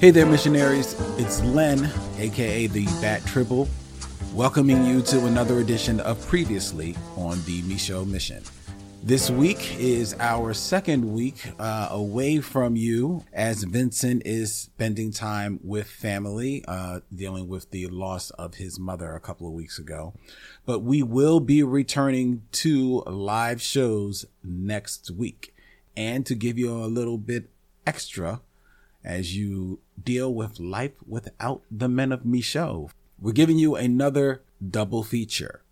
Hey there, missionaries. It's Len, aka the Bat Triple, welcoming you to another edition of Previously on the Micheaux Mission. This week is our second week uh, away from you as Vincent is spending time with family, uh, dealing with the loss of his mother a couple of weeks ago. But we will be returning to live shows next week. And to give you a little bit extra as you deal with life without the men of Micheaux, we're giving you another double feature.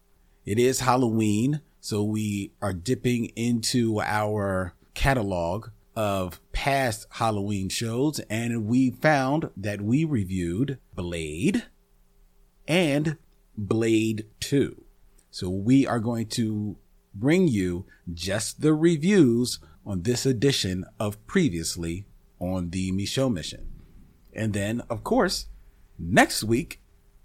It is Halloween. So we are dipping into our catalog of past Halloween shows and we found that we reviewed Blade and Blade 2. So we are going to bring you just the reviews on this edition of previously on the Micheaux mission. And then, of course, next week,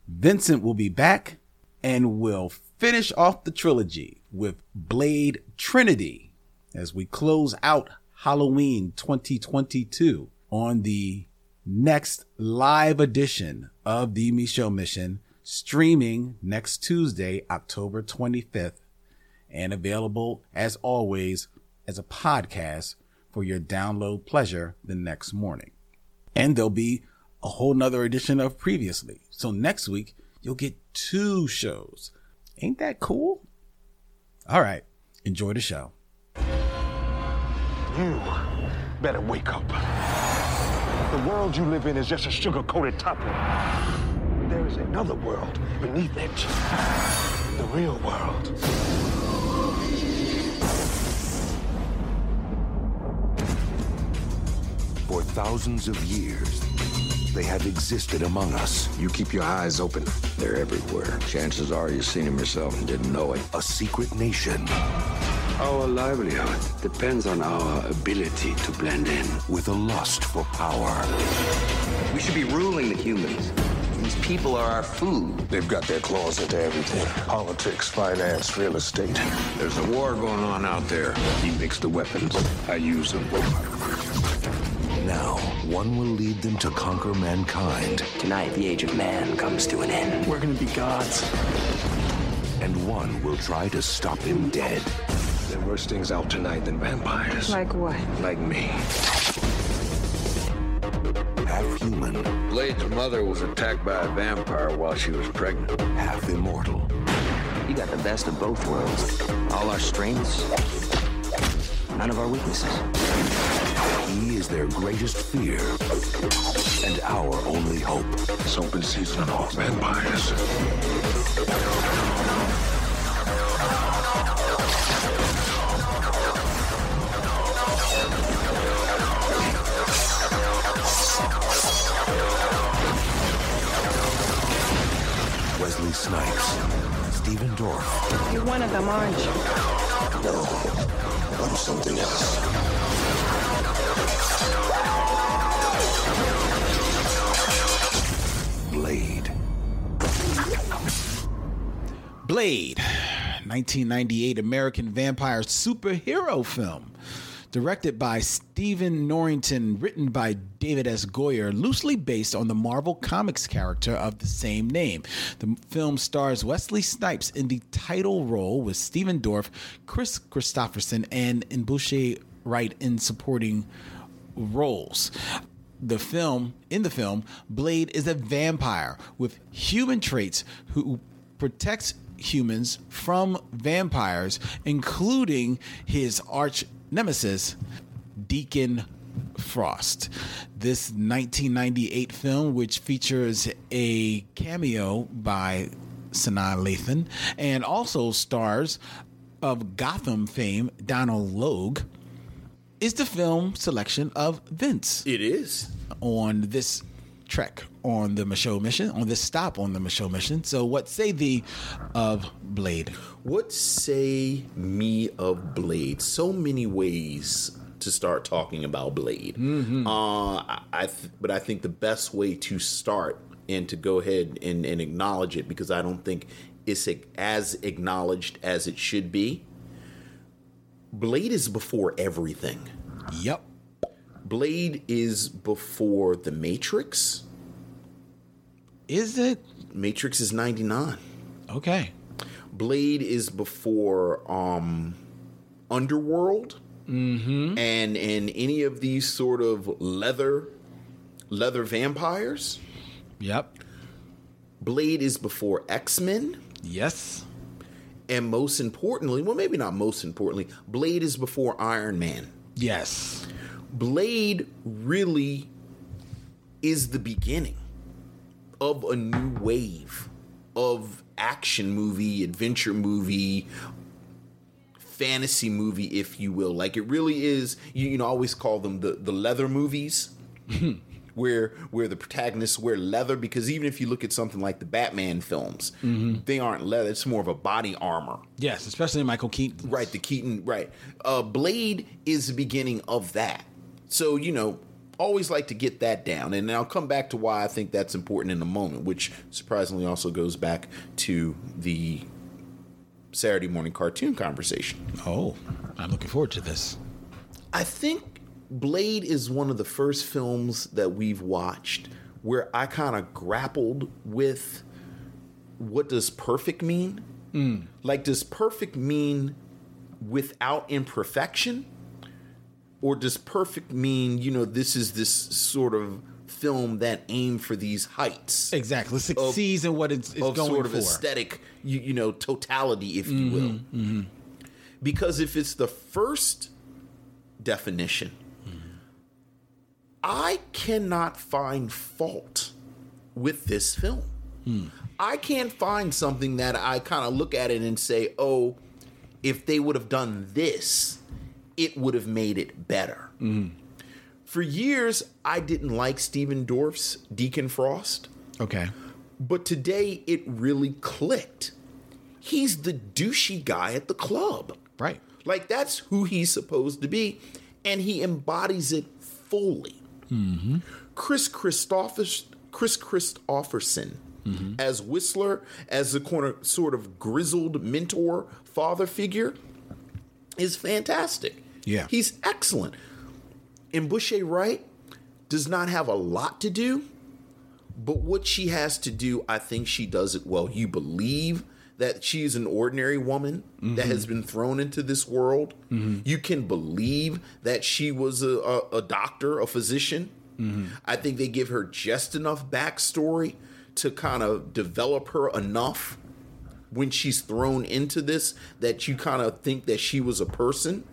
Vincent will be back and we'll finish off the trilogy with Blade Trinity as we close out Halloween 2022 on the next live edition of the Micheaux Mission, streaming next Tuesday, October 25th, and available as always as a podcast for your download pleasure the next morning. And there'll be a whole nother edition of previously. So next week, you'll get two shows. Ain't that cool? All right, enjoy the show. You better wake up. The world you live in is just a sugar coated topping. There is another world beneath it. The real world. For thousands of years, they have existed among us. You keep your eyes open. They're everywhere. Chances are you've seen them yourself and didn't know it. A secret nation Our livelihood depends on our ability to blend in. with a lust for power. We should be ruling the humans. These people are our food. They've got their claws into everything politics, finance, real estate. There's a war going on out there. He makes the weapons. I use them. Now, one will lead them to conquer mankind, Tonight, the age of man comes to an end. We're gonna be gods. and one will try to stop him dead. There are worse things out tonight than vampires. Like what? Like me. Half human, Blade's mother was attacked by a vampire while she was pregnant. half immortal. You got the best of both worlds. All our strengths, none of our weaknesses. He is their greatest fear and our only hope. It's open season on all vampires. Wesley Snipes, Stephen Dorff, You're one of them, aren't you? No, I'm something else. Blade, 1998 American vampire superhero film. Directed by Stephen Norrington, written by David S. Goyer, loosely based on the Marvel Comics character of the same name. The film stars Wesley Snipes in the title role with Stephen Dorff, Kris Kristofferson, and N'Bushe Wright in supporting roles the film in the film blade is a vampire with human traits who protects humans from vampires including his arch nemesis deacon frost this 1998 film which features a cameo by Sanaa Lathan and also stars of Gotham fame Donal Logue is the film selection of Vince It is. on this trek on the Micheaux mission, on this stop on the Micheaux mission. So, what say thee of Blade? What say me of Blade? So many ways to start talking about Blade. Uh, I, I th- but I think the best way to start and to go ahead and, and acknowledge it because I don't think it's as acknowledged as it should be. Blade is before everything. Yep. Blade is before The Matrix. Is it? Matrix is 99. Okay. Blade is before um Underworld. Mm-hmm. And and any of these sort of leather leather vampires. Yep. Blade is before X-Men. Yes. And most importantly, well maybe not most importantly, Blade is before Iron Man. Yes. Blade really is the beginning of a new wave of action movie, adventure movie, fantasy movie, if you will. Like it really is. You, you know, I always call them the the leather movies. Where where the protagonists wear leather because even if you look at something like the Batman films, they aren't leather. It's more of a body armor. Yes, especially Michael Keaton. Right, the Keaton, right. Uh, Blade is the beginning of that. So, you know, always like to get that down. And I'll come back to why I think that's important in a moment, which surprisingly also goes back to the Saturday morning cartoon conversation. Oh, I'm looking forward to this. I think Blade is one of the first films that we've watched where I kind of grappled with what does perfect mean? Hmm. Like, does perfect mean without imperfection? Or does perfect mean, you know, this is this sort of film that aimed for these heights? Exactly. Succeeds in what it's, it's of going sort of for. aesthetic, you, you know, totality, if you will. Mm-hmm. Mm-hmm. Because if it's the first definition, I cannot find fault with this film. Hmm. I can't find something that I kind of look at it and say, oh, if they would have done this, it would have made it better. For years, I didn't like Stephen Dorff's Deacon Frost. Okay. But today it really clicked. He's the douchey guy at the club. Right. Like that's who he's supposed to be, and he embodies it fully. Chris Christophers, Kris Kristofferson as Whistler, as the corner sort of grizzled mentor father figure, is fantastic. Yeah. he's excellent. And N'Bushe Wright does not have a lot to do, but what she has to do, I think she does it well. You believe that she's an ordinary woman that has mm-hmm. been thrown into this world. Mm-hmm. You can believe that she was a, a, a doctor, a physician. Mm-hmm. I think they give her just enough backstory to kind of develop her enough when she's thrown into this that you kind of think that she was a person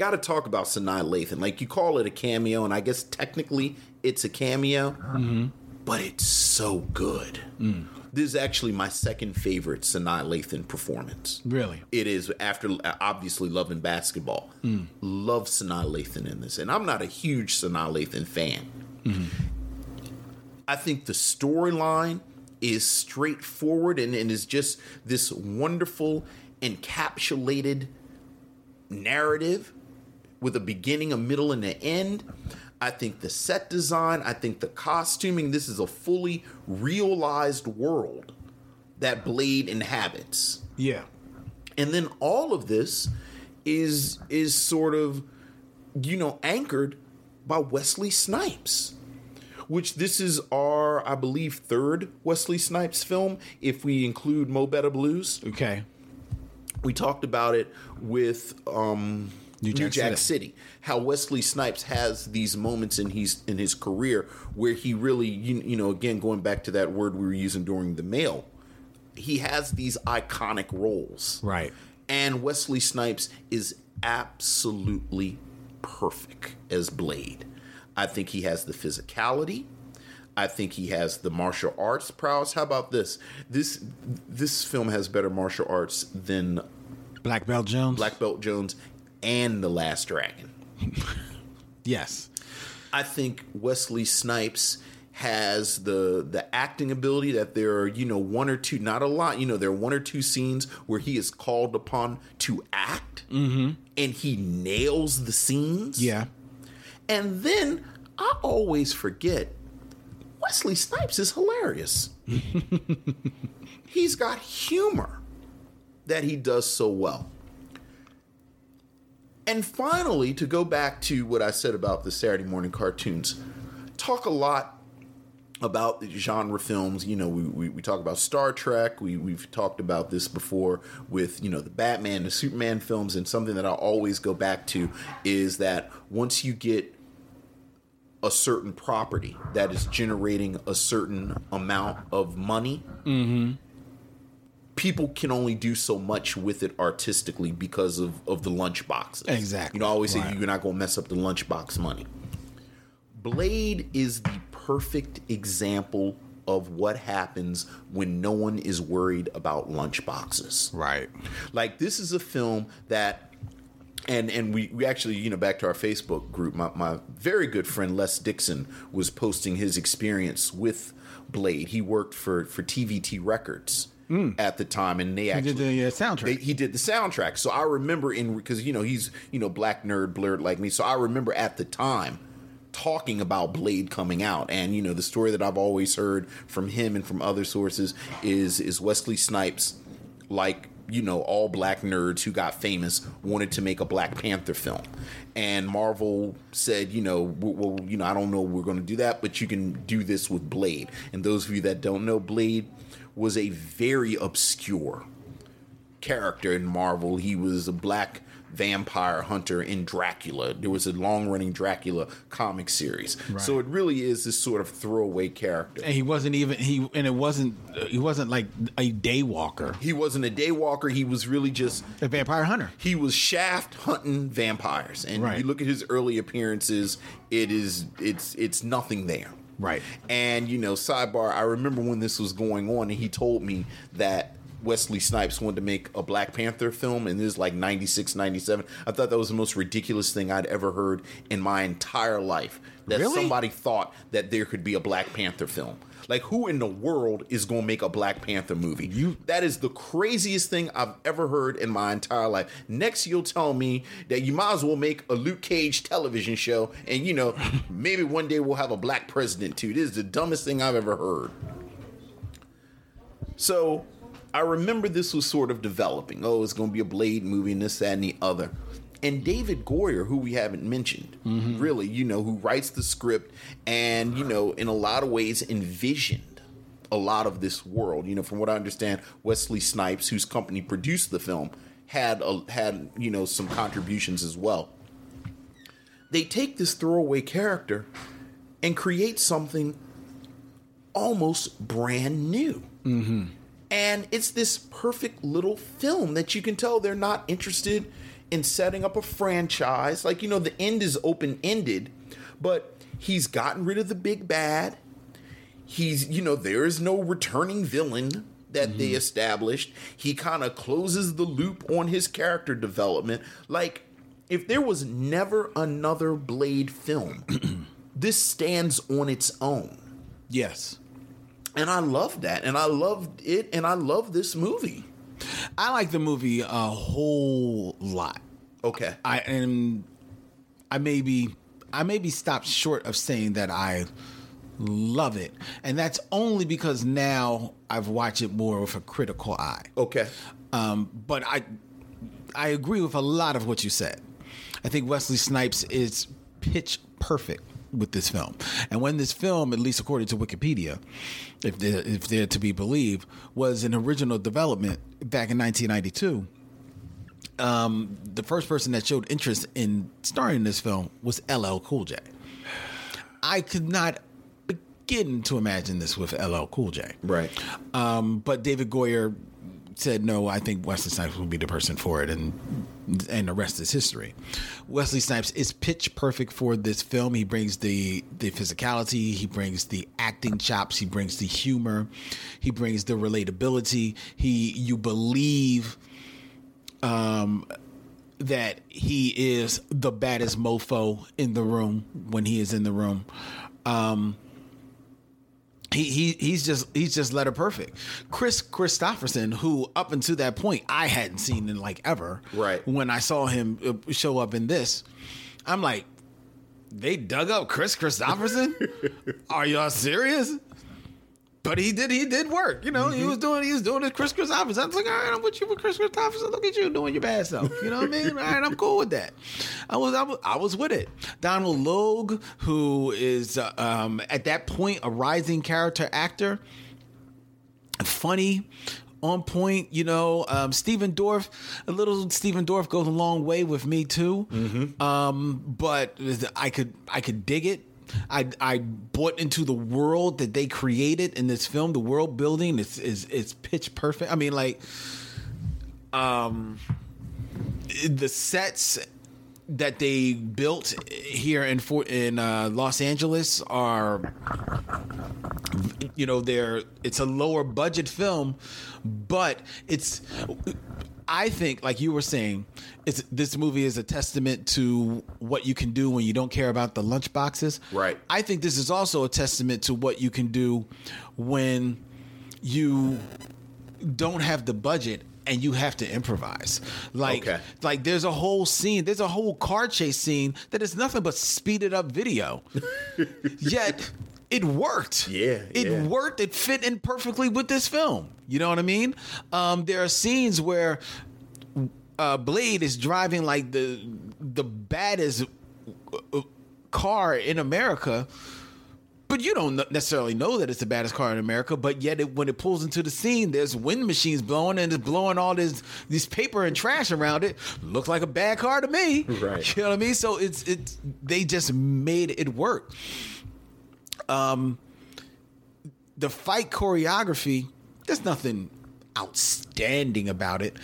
got to talk about Sanaa Lathan. Like you call it a cameo, and I guess technically it's a cameo, mm-hmm. but it's so good. Mm. This is actually my second favorite Sanaa Lathan performance. Really? It is after obviously loving basketball. Mm. Love Sanaa Lathan in this, and I'm not a huge Sanaa Lathan fan. Mm-hmm. I think the storyline is straightforward and, and is just this wonderful encapsulated narrative with a beginning, a middle, and an end. I think the set design, I think the costuming, this is a fully realized world that Blade inhabits. Yeah. And then all of this is is sort of you know anchored by Wesley Snipes. Which this is our, I believe, third Wesley Snipes film, if we include Mo Better Blues. Okay. We talked about it with um, New New Jack Jack, City. City. How Wesley Snipes has these moments in his in his career where he really, you, you know, again going back to that word we were using during the mail, he has these iconic roles. Right. And Wesley Snipes is absolutely perfect as Blade. I think he has the physicality. I think he has the martial arts prowess. How about this? This this film has better martial arts than Black Belt Jones. Black Belt Jones and The Last Dragon. Yes. I think Wesley Snipes has the the acting ability that there are you know one or two not a lot you know there are one or two scenes where he is called upon to act mm-hmm. and he nails the scenes Yeah. and then I always forget Wesley Snipes is hilarious he's got humor that he does so well And finally, to go back to what I said about the Saturday morning cartoons, talk a lot about the genre films. You know, we, we, we talk about Star Trek. We, we've talked about this before with, you know, the Batman, the Superman films. And something that I always go back to is that once you get a certain property that is generating a certain amount of money, mm-hmm. People can only do so much with it artistically because of, of the lunch boxes. Exactly. You know, I always say you're not going to mess up the lunchbox money. Blade is the perfect example of what happens when no one is worried about lunchboxes. Right. Like this is a film that and and we, we actually you know back to our facebook group my, my very good friend les dixon was posting his experience with blade he worked for for tvt records at the time and they He actually did the uh, soundtrack. they- he did the soundtrack. So i remember in because you know he's you know black nerd blurred like me. So i remember at the time talking about blade coming out. And you know the story that i've always heard from him and from other sources is is wesley snipes like you know all black nerds who got famous wanted to make a black panther film. And marvel said you know well you know i don't know we're going to do that but you can do this with blade. And those of you that don't know blade was a very obscure character in Marvel. He was a black vampire hunter in Dracula. There was a long running Dracula comic series. So it really is this sort of throwaway character. and he wasn't even he and it wasn't he wasn't like a daywalker. He wasn't a daywalker, he was really just A vampire hunter. he was shaft hunting vampires. And Right. you look at his early appearances, it is it's it's nothing there. Right. And you know, sidebar, I remember when this was going on and he told me that Wesley Snipes wanted to make a Black Panther film and this is like 96, 97. I thought that was the most ridiculous thing I'd ever heard in my entire life. That Really? somebody thought that there could be a Black Panther film. Like who in the world is going to make a Black Panther movie? You- that is the craziest thing I've ever heard in my entire life. Next, you'll tell me that you might as well make a Luke Cage television show, and you know, maybe one day we'll have a black president too. This is the dumbest thing I've ever heard. So, I remember this was sort of developing. Oh, it's going to be a Blade movie, and this, that, and the other. And David Goyer, who we haven't mentioned, mm-hmm. really, you know, who writes the script and, you know, in a lot of ways envisioned a lot of this world. You know, from what I understand, Wesley Snipes, whose company produced the film, had a, had you know some contributions as well. They take this throwaway character and create something almost brand new. Mm-hmm. And it's this perfect little film that you can tell they're not interested in setting up a franchise. Like, you know, the end is open ended, but he's gotten rid of the big bad. He's, you know, there is no returning villain that they mm-hmm. established. He kind of closes the loop on his character development. Like, if there was never another Blade film, this stands on its own. Yes. And I love that. And I loved it. And I love this movie. I like the movie a whole lot. Okay. I am I may be I may be stopped short of saying that I love it. And that's only because now I've watched it more with a critical eye. Okay. Um, but I I agree with a lot of what you said. I think Wesley Snipes is pitch perfect with this film. And when this film, at least according to Wikipedia, if they're, if they're to be believed, was an original development back in 1992, um, the first person that showed interest in starring in this film was LL Cool J. I could not begin to imagine this with LL Cool J. Right. Um, but David Goyer said no. I think Wesley Snipes will be the person for it, and and the rest is history. Wesley Snipes is pitch perfect for this film. He brings the the physicality, he brings the acting chops, he brings the humor, he brings the relatability. He you believe um, that he is the baddest mofo in the room when he is in the room. Um, he, he he's just he's just letter perfect. Kris Kristofferson, who up until that point I hadn't seen in like ever. Right. When I saw him uh, show up in this, I'm like, they dug up Kris Kristofferson. Are y'all serious? But he did he did work. You know, he was doing he was doing his Kris Kristofferson. I was like, all right, I'm with you with Kris Kristofferson. Look at you doing your bad self. You know what I mean? All right, I'm cool with that. I was I was, I was with it. Donal Logue, who is uh, um, at that point a rising character actor, funny. On point, you know. Um, Stephen Dorff, a little Stephen Dorff goes a long way with me too. Um, but I could, I could dig it. I I bought into the world that they created in this film. The world building is is is pitch perfect. I mean, like, um, the sets that they built here in Fort in uh, Los Angeles are, you know, they're it's a lower budget film, but it's. I think, like you were saying, it's this movie is a testament to what you can do when you don't care about the lunch boxes. Right. I think this is also a testament to what you can do when you don't have the budget and you have to improvise. Like Okay. like there's a whole scene, there's a whole car chase scene that is nothing but speeded up video. Yet it worked. Yeah, It yeah. worked. It fit in perfectly with this film. You know what I mean? Um, there are scenes where uh, Blade is driving like the the baddest uh, car in America. But you don't necessarily know that it's the baddest car in America. But yet, it, when it pulls into the scene, there's wind machines blowing and it's blowing all this this paper and trash around it. Looks like a bad car to me. Right. You know what I mean? So it's it's they just made it work. Um, the fight choreography, there's nothing outstanding about it,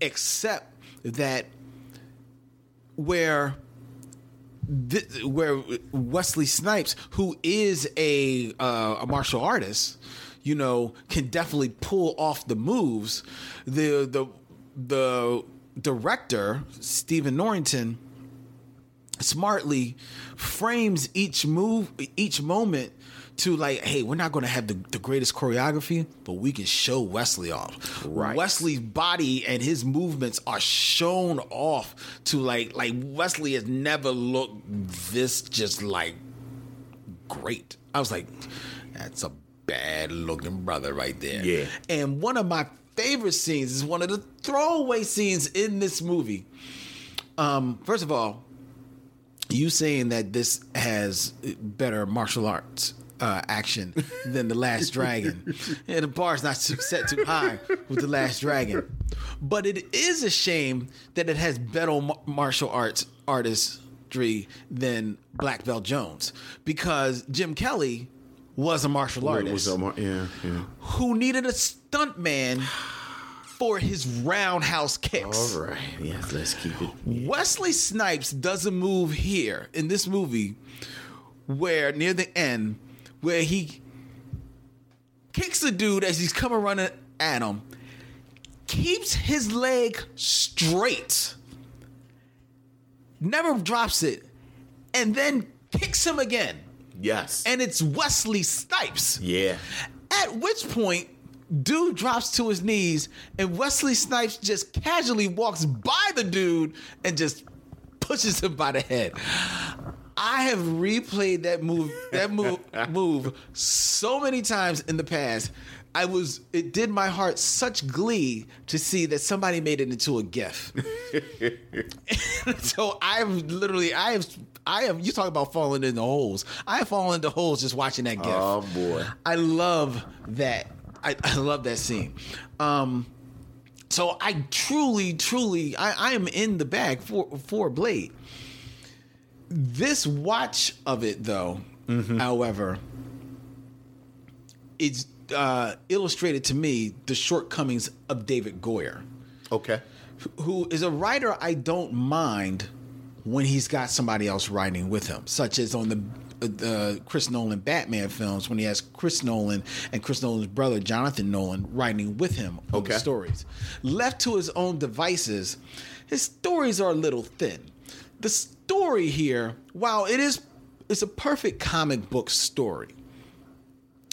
except that where thi- where Wesley Snipes, who is a uh, a martial artist, you know, can definitely pull off the moves. The the the director Stephen Norrington smartly frames each move, each moment to like, hey, we're not going to have the, the greatest choreography, but we can show Wesley off. Right. Wesley's body and his movements are shown off to like, like Wesley has never looked this just like great. I was like, that's a bad looking brother right there. Yeah. And one of my favorite scenes is one of the throwaway scenes in this movie. Um, first of all, you saying that this has better martial arts uh, action than the Last Dragon. yeah, the bar's not set too high with the Last Dragon, but it is a shame that it has better ma- martial arts artistry than Black Belt Jones because Jim Kelly was a martial artist was a mar- yeah, yeah. who needed a stuntman for his roundhouse kicks. All right. Yes, let's keep it. Wesley Snipes does a move here in this movie where near the end where he kicks the dude as he's coming running at him, keeps his leg straight, never drops it, and then kicks him again. Yes. And it's Wesley Snipes. yeah. At which point, dude drops to his knees, and Wesley Snipes just casually walks by the dude and just pushes him by the head. I have replayed that move, that move, move so many times in the past. I was, it did my heart such glee to see that somebody made it into a GIF. so I've literally, I have, I have. You talk about falling into holes. I have fallen into holes just watching that GIF. Oh boy. I love that. I, I love that scene. Um, so I truly, truly, I, I am in the bag for for Blade. This watch of it, though, however, it's uh, illustrated to me the shortcomings of David Goyer Okay. who is a writer I don't mind when he's got somebody else writing with him, such as on the the Chris Nolan Batman films when he has Chris Nolan and Chris Nolan's brother Jonathan Nolan writing with him on Okay. the stories. Left to his own devices, his stories are a little thin. The story here, while it is it's a perfect comic book story,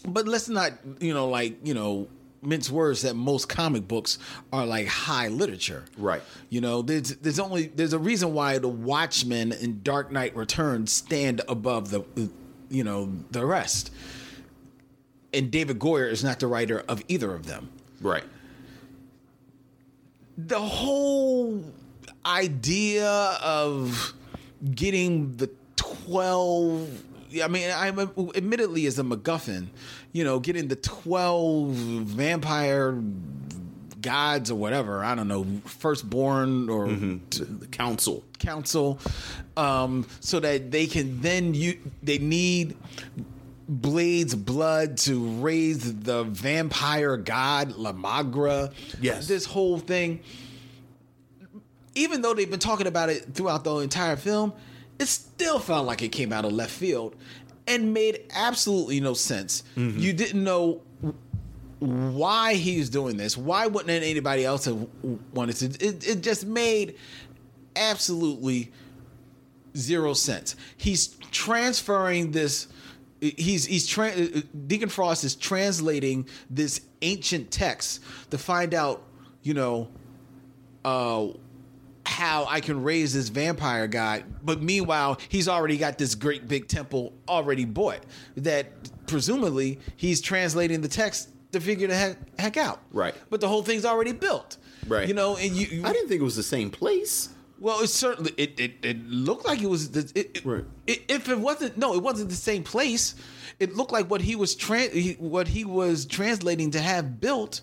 but let's not you know like you know mince words that most comic books are like high literature Right. you know there's there's only there's a reason why the watchmen and dark knight returns stand above the you know the rest and David Goyer is not the writer of either of them. Right. The whole idea of getting the 12 I mean, I'm admittedly as a MacGuffin, you know, getting the 12 vampire gods or whatever, I don't know, firstborn or The council. council um, so that they can then you they need Blade's blood to raise the vampire god La Magra. Yes. This whole thing even though they've been talking about it throughout the entire film, it still felt like it came out of left field and made absolutely no sense. Mm-hmm. You didn't know why he's doing this. Why wouldn't anybody else have wanted to? It, it just made absolutely zero sense. He's transferring this. He's he's tra- uh, uh, Deacon Frost is translating this ancient text to find out, you know, uh, how I can raise this vampire guy. But meanwhile, he's already got this great big temple already bought that presumably he's translating the text to figure the heck, heck out. Right. But the whole thing's already built. Right. You know, and you. you I didn't think it was the same place. well, it certainly it, it, it looked like it was the it, Right. it- if it wasn't no, it wasn't the same place. It looked like what he was tran he, what he was translating to have built.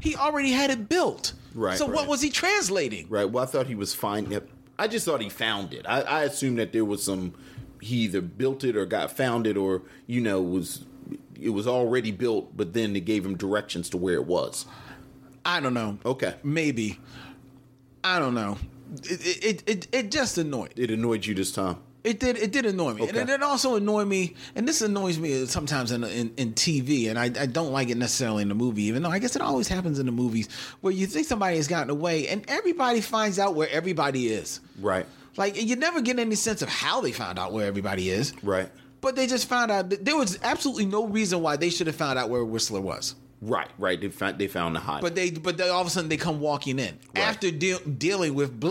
He already had it built. Right, So what was he translating? Right. Well, I thought he was finding. I just thought he found it. I, I assumed that there was some. He either built it or got found it, or you know was it was already built, but then they gave him directions to where it was. I don't know. Okay. Maybe. I don't know. It it it, it just annoyed. It annoyed you this time. It did. It did annoy me, Okay. and it also annoyed me. And this annoys me sometimes in in, in TV, and I, I don't like it necessarily in the movie. Even though I guess it always happens in the movies where you think somebody has gotten away, and everybody finds out where everybody is. Right. Like you never get any sense of how they found out where everybody is. Right. But they just found out. That there was absolutely no reason why they should have found out where Whistler was. Right. Right. They found they found the hot. But they, but they, all of a sudden they come walking in Right. after deal dealing with Bl-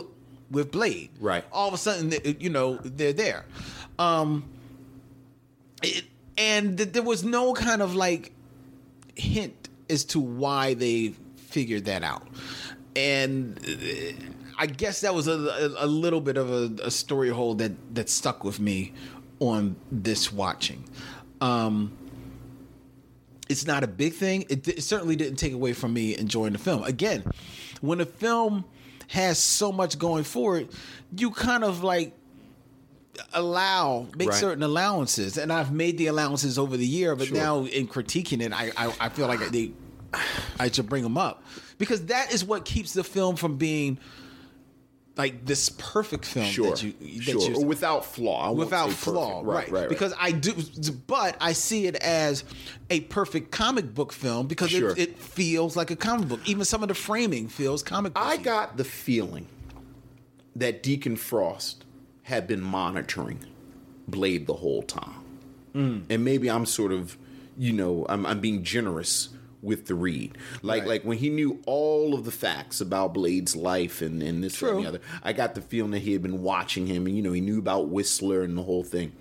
with Blade. Right. All of a sudden, you know, they're there. Um, it, and th- there was no kind of like hint as to why they figured that out. And uh, I guess that was a, a, a little bit of a, a story hole that that stuck with me on this watching. Um, it's not a big thing. It, it certainly didn't take away from me enjoying the film. Again, when a film has so much going for it, you kind of like allow make Right. certain allowances, and I've made the allowances over the year. But Sure. now in critiquing it, I, I I feel like they I should bring them up because that is what keeps the film from being like this perfect film sure. that you that sure. you without flaw. Without flaw, right, Right. Right. Because I do, but I see it as a perfect comic book film because Sure. it, it feels like a comic book. Even some of the framing feels comic book. I got the feeling that Deacon Frost had been monitoring Blade the whole time. Mm. And maybe I'm sort of, you know, I'm, I'm being generous with the read. Like Right. like when he knew all of the facts about Blade's life and, and this that, and the other, I got the feeling that he had been watching him and, you know, he knew about Whistler and the whole thing.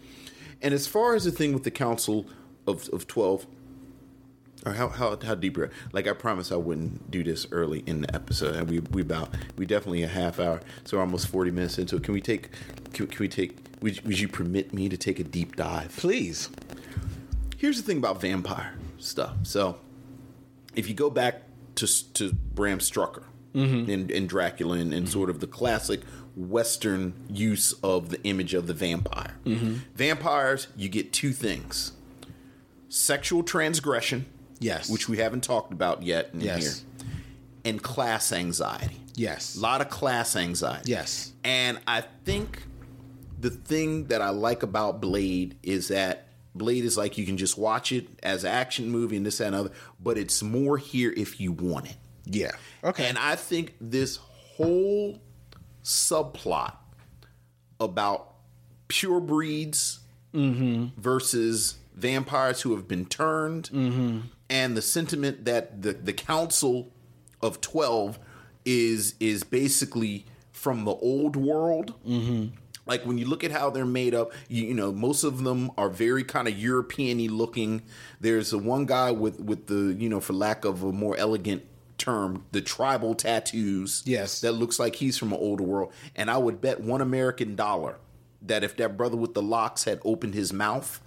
And as far as the thing with the Council of, of 12, or how, how how deep are like I promise I wouldn't do this early in the episode and we we about we definitely a half hour so we're almost 40 minutes into it can we take can, can we take would, would you permit me to take a deep dive please. here's the thing about vampire stuff so if you go back to to Bram Stoker mm-hmm. and, and Dracula and, and mm-hmm. sort of the classic Western use of the image of the vampire mm-hmm. vampires you get two things sexual transgression Yes. which we haven't talked about yet in Yes. here, and class anxiety. Yes. A lot of class anxiety. Yes. And I think the thing that I like about Blade is that Blade is like you can just watch it as action movie and this that, and other, but it's more here if you want it. Yeah. Okay. And I think this whole subplot about pure breeds mm-hmm. versus vampires who have been turned, mm-hmm. and the sentiment that the, the Council of Twelve is is basically from the old world, mm-hmm. Like when you look at how they're made up, you, you know, most of them are very kind of European-y looking. There's the one guy with with the, you know, for lack of a more elegant term, the tribal tattoos. Yes. That looks like he's from an older world. And I would bet one American dollar that if that brother with the locks had opened his mouth,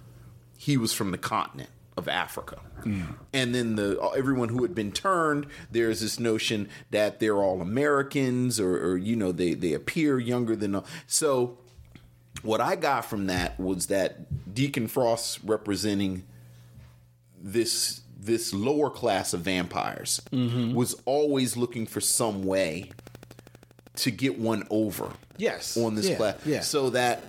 he was from the continent of Africa. Mm. And then the uh, everyone who had been turned, there's this notion that they're all Americans or, or you know they they appear younger than uh, so. What I got from that was that Deacon Frost representing this this lower class of vampires mm-hmm. was always looking for some way to get one over Yes. on this Yeah, class yeah. so that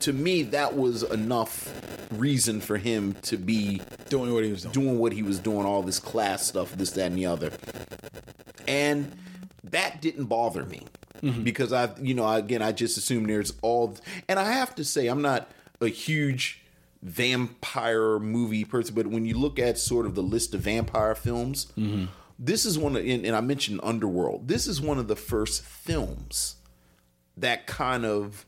to me that was enough reason for him to be Doing what he was doing. doing what he was doing all this class stuff this that and the other and that didn't bother me Mm-hmm. because i you know again i just assume there's all and i have to say i'm not a huge vampire movie person but when you look at sort of the list of vampire films Mm-hmm. this is one of and, and i mentioned underworld this is one of the first films that kind of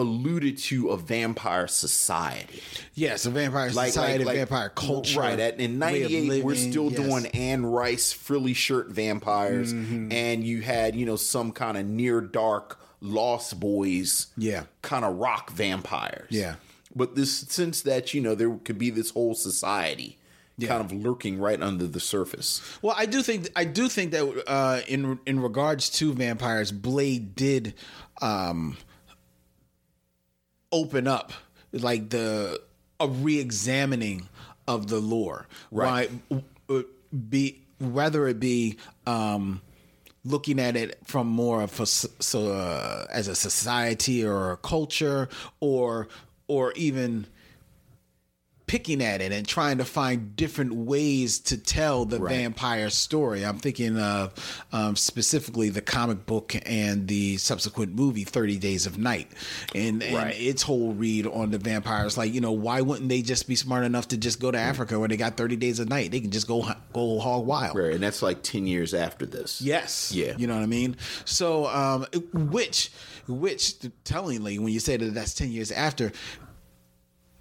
alluded to a vampire society Yes, a vampire society, vampire culture. Right. At, in way of '98, we're still yes. doing Anne Rice frilly shirt vampires, Mm-hmm. and you had you know some kind of near dark Lost Boys, Yeah. kind of rock vampires. Yeah. But this sense that you know there could be this whole society. Yeah. Kind of lurking right under the surface. Well, I do think I do think that uh, in in regards to vampires, Blade did um, open up like the a re-examining of the lore, Right. Uh, Be whether it be um, looking at it from more of a so uh, as a society or a culture, or or even picking at it and trying to find different ways to tell the vampire story. I'm thinking of um, specifically the comic book and the subsequent movie, 30 Days of Night, and, and Right. its whole read on the vampires. Like, you know, why wouldn't they just be smart enough to just go to Africa where they got 30 Days of Night? They can just go go hog wild. Right. And that's like 10 years after this. Yes. Yeah. You know what I mean? So, um, which, which, tellingly, when you say that that's 10 years after,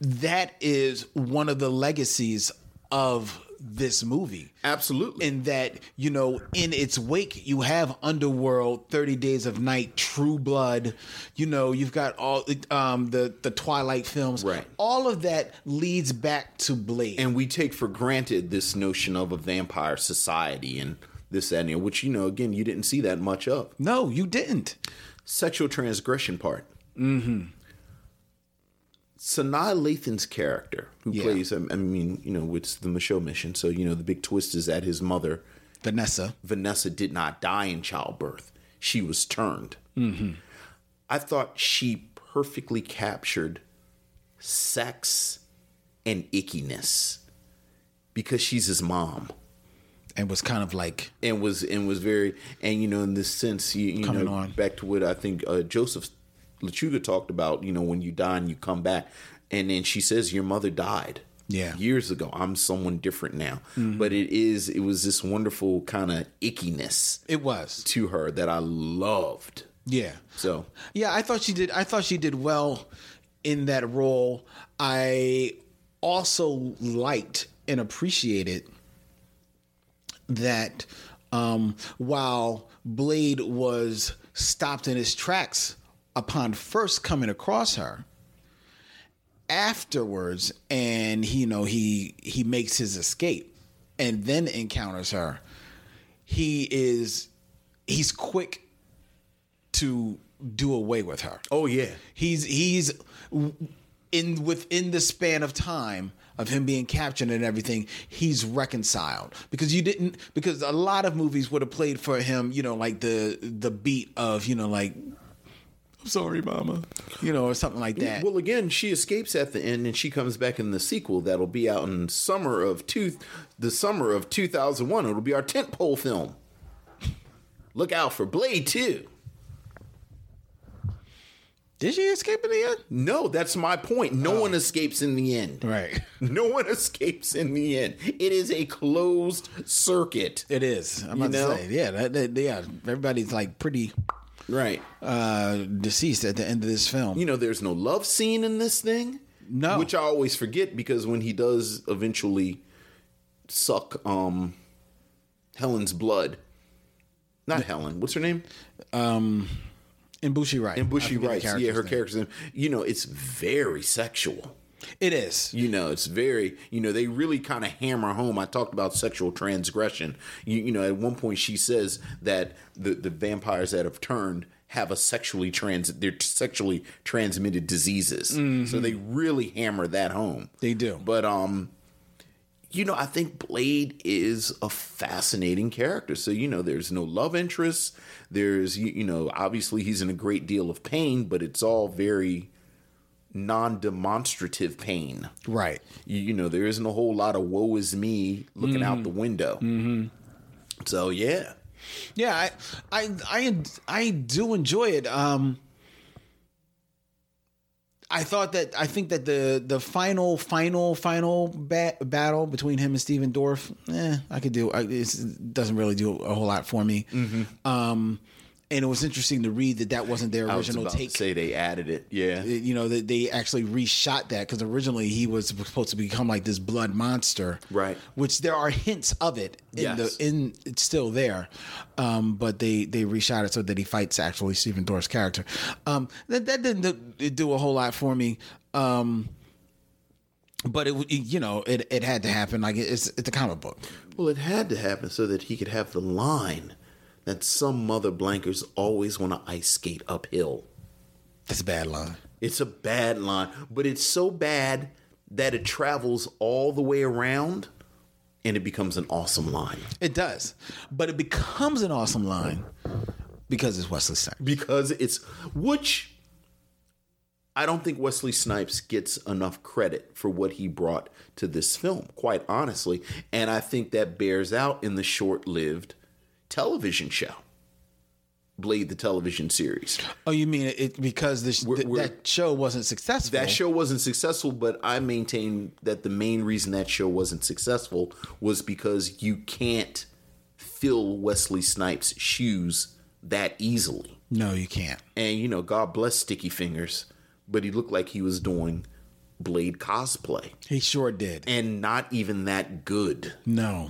that is one of the legacies of this movie. Absolutely. In that, you know, in its wake, you have Underworld, 30 Days of Night, True Blood, you know, you've got all um, the, the Twilight films. Right. All of that leads back to Blade. and we take for granted this notion of a vampire society and this that, and which you know again you didn't see that much of no, you didn't. sexual transgression part mm-hmm Sanaa Lathan's character who Yeah. plays I mean you know it's the Micheaux mission so you know the big twist is that his mother Vanessa. Vanessa did not die in childbirth she was turned mm-hmm. I thought she perfectly captured sex and ickiness because she's his mom And was kind of like, and was and was very and you know in this sense you, you know on. back to what I think uh, Joseph Lechuga talked about you know when you die and you come back and then she says your mother died Yeah. years ago I'm someone different now but it is it was this wonderful kind of ickiness it was. to her that I loved Yeah. so Yeah, I thought she did. I thought she did well in that role. I also liked and appreciated that um, while Blade was stopped in his tracks upon first coming across her, afterwards, and you know he he makes his escape and then encounters her. He is he's quick to do away with her. oh yeah He's he's in within the span of time of him being captured and everything, he's reconciled because you didn't because a lot of movies would have played for him, you know, like the the beat of you know like I'm sorry, mama, you know, or something like that. Well, again, she escapes at the end, and she comes back in the sequel that'll be out in summer of two, the summer of two thousand one. It'll be our tentpole film. Look out for Blade Two. Did she escape in the end? No, that's my point. No Oh. one escapes in the end. Right. No one escapes in the end. It is a closed circuit. It is. I'm You about know? to say, yeah, that, that- yeah. Everybody's like pretty, Right. uh, deceased at the end of this film. You know, there's no love scene in this thing. No. Which I always forget because when he does eventually suck um Helen's blood. Not Helen. What's her name? N'Bushe Right. I Bushy Rice. Yeah, her name. character's name. You know, it's very sexual. It is. You know, it's very, you know, they really kind of hammer home. I talked about sexual transgression. You, you know, at one point she says that the, the vampires that have turned have a sexually trans, they're sexually transmitted diseases. So they really hammer that home. They do. But, um, you know, I think Blade is a fascinating character. So, you know, there's no love interest. There's, you, you know, obviously he's in a great deal of pain, but it's all very non demonstrative pain. Right. You, you know, there isn't a whole lot of woe is me looking out the window. Mm-hmm. So, yeah. Yeah, I, I, I, I do enjoy it. Um, I thought that I think that the the final final final ba- battle between him and Stephen Dorff, eh, I could do. I, it doesn't really do a whole lot for me. Um, and it was interesting to read that that wasn't their was original about take. say they added it. Yeah. you know that they actually reshot that because originally he was supposed to become like this blood monster Right. which there are hints of it in Yes. the in it's still there um but they they reshot it so that he fights actually Stephen Dorff's character um that that didn't do, a whole lot for me um but it you know it it had to happen like it's it's a comic book Well, it had to happen so that he could have the line that some mother blankers always want to ice skate uphill. that's a bad line It's a bad line, but it's so bad that it travels all the way around and it becomes an awesome line it does but it becomes an awesome line because it's Wesley Snipes because it's which I don't think Wesley Snipes gets enough credit for what he brought to this film, quite honestly. And I think that bears out in the short lived television show, Blade the television series. Oh, you mean it because this We're- th- we're- that show wasn't successful? That show wasn't successful, but I maintain that the main reason that show wasn't successful was because you can't fill Wesley Snipes' shoes that easily. No, you can't. And you know, God bless Sticky Fingaz, but he looked like he was doing Blade cosplay He sure did. and not even that good. No,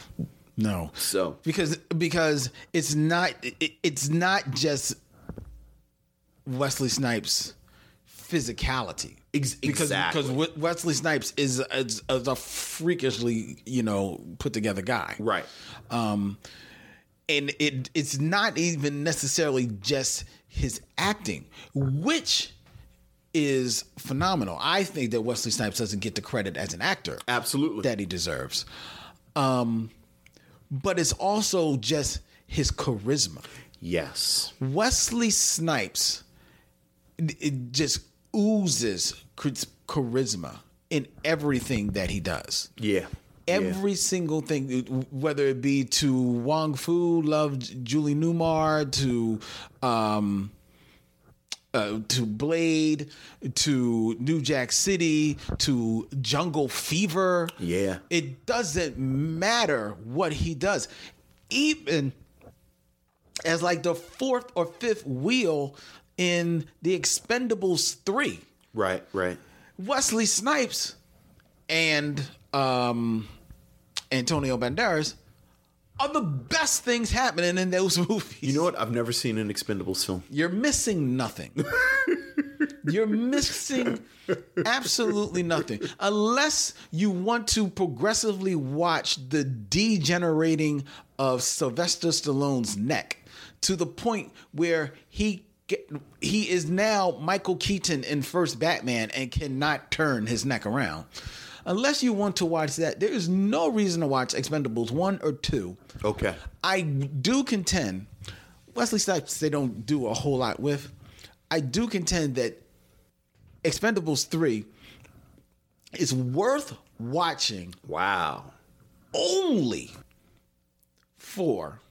no. So Because because it's not it, it's not just Wesley Snipes' physicality. Ex- because exactly. because Wesley Snipes is, is, is a freakishly you know put together guy. right, and it it's not even necessarily just his acting, which is phenomenal. I think that Wesley Snipes doesn't get the credit as an actor absolutely. that he deserves. Um, but it's also just his charisma. yes, Wesley Snipes it- just oozes charisma in everything that he does. Yeah, every single thing, whether it be to Wong Foo, love Julie Newmar, to um, uh, to Blade, to New Jack City, to Jungle Fever. Yeah. it doesn't matter what he does, even as like the fourth or fifth wheel in the Expendables three. right, right. Wesley Snipes and um, Antonio Banderas are the best things happening in those movies. You know what? I've never seen an Expendables film. You're missing nothing. You're missing absolutely nothing. Unless you want to progressively watch the degenerating of Sylvester Stallone's neck to the point where he get, he is now Michael Keaton in first Batman and cannot turn his neck around. Unless you want to watch that, there is no reason to watch Expendables 1 or 2. Okay. I do contend Wesley Snipes they don't do a whole lot with. I do contend that Expendables 3 is worth watching Wow. only for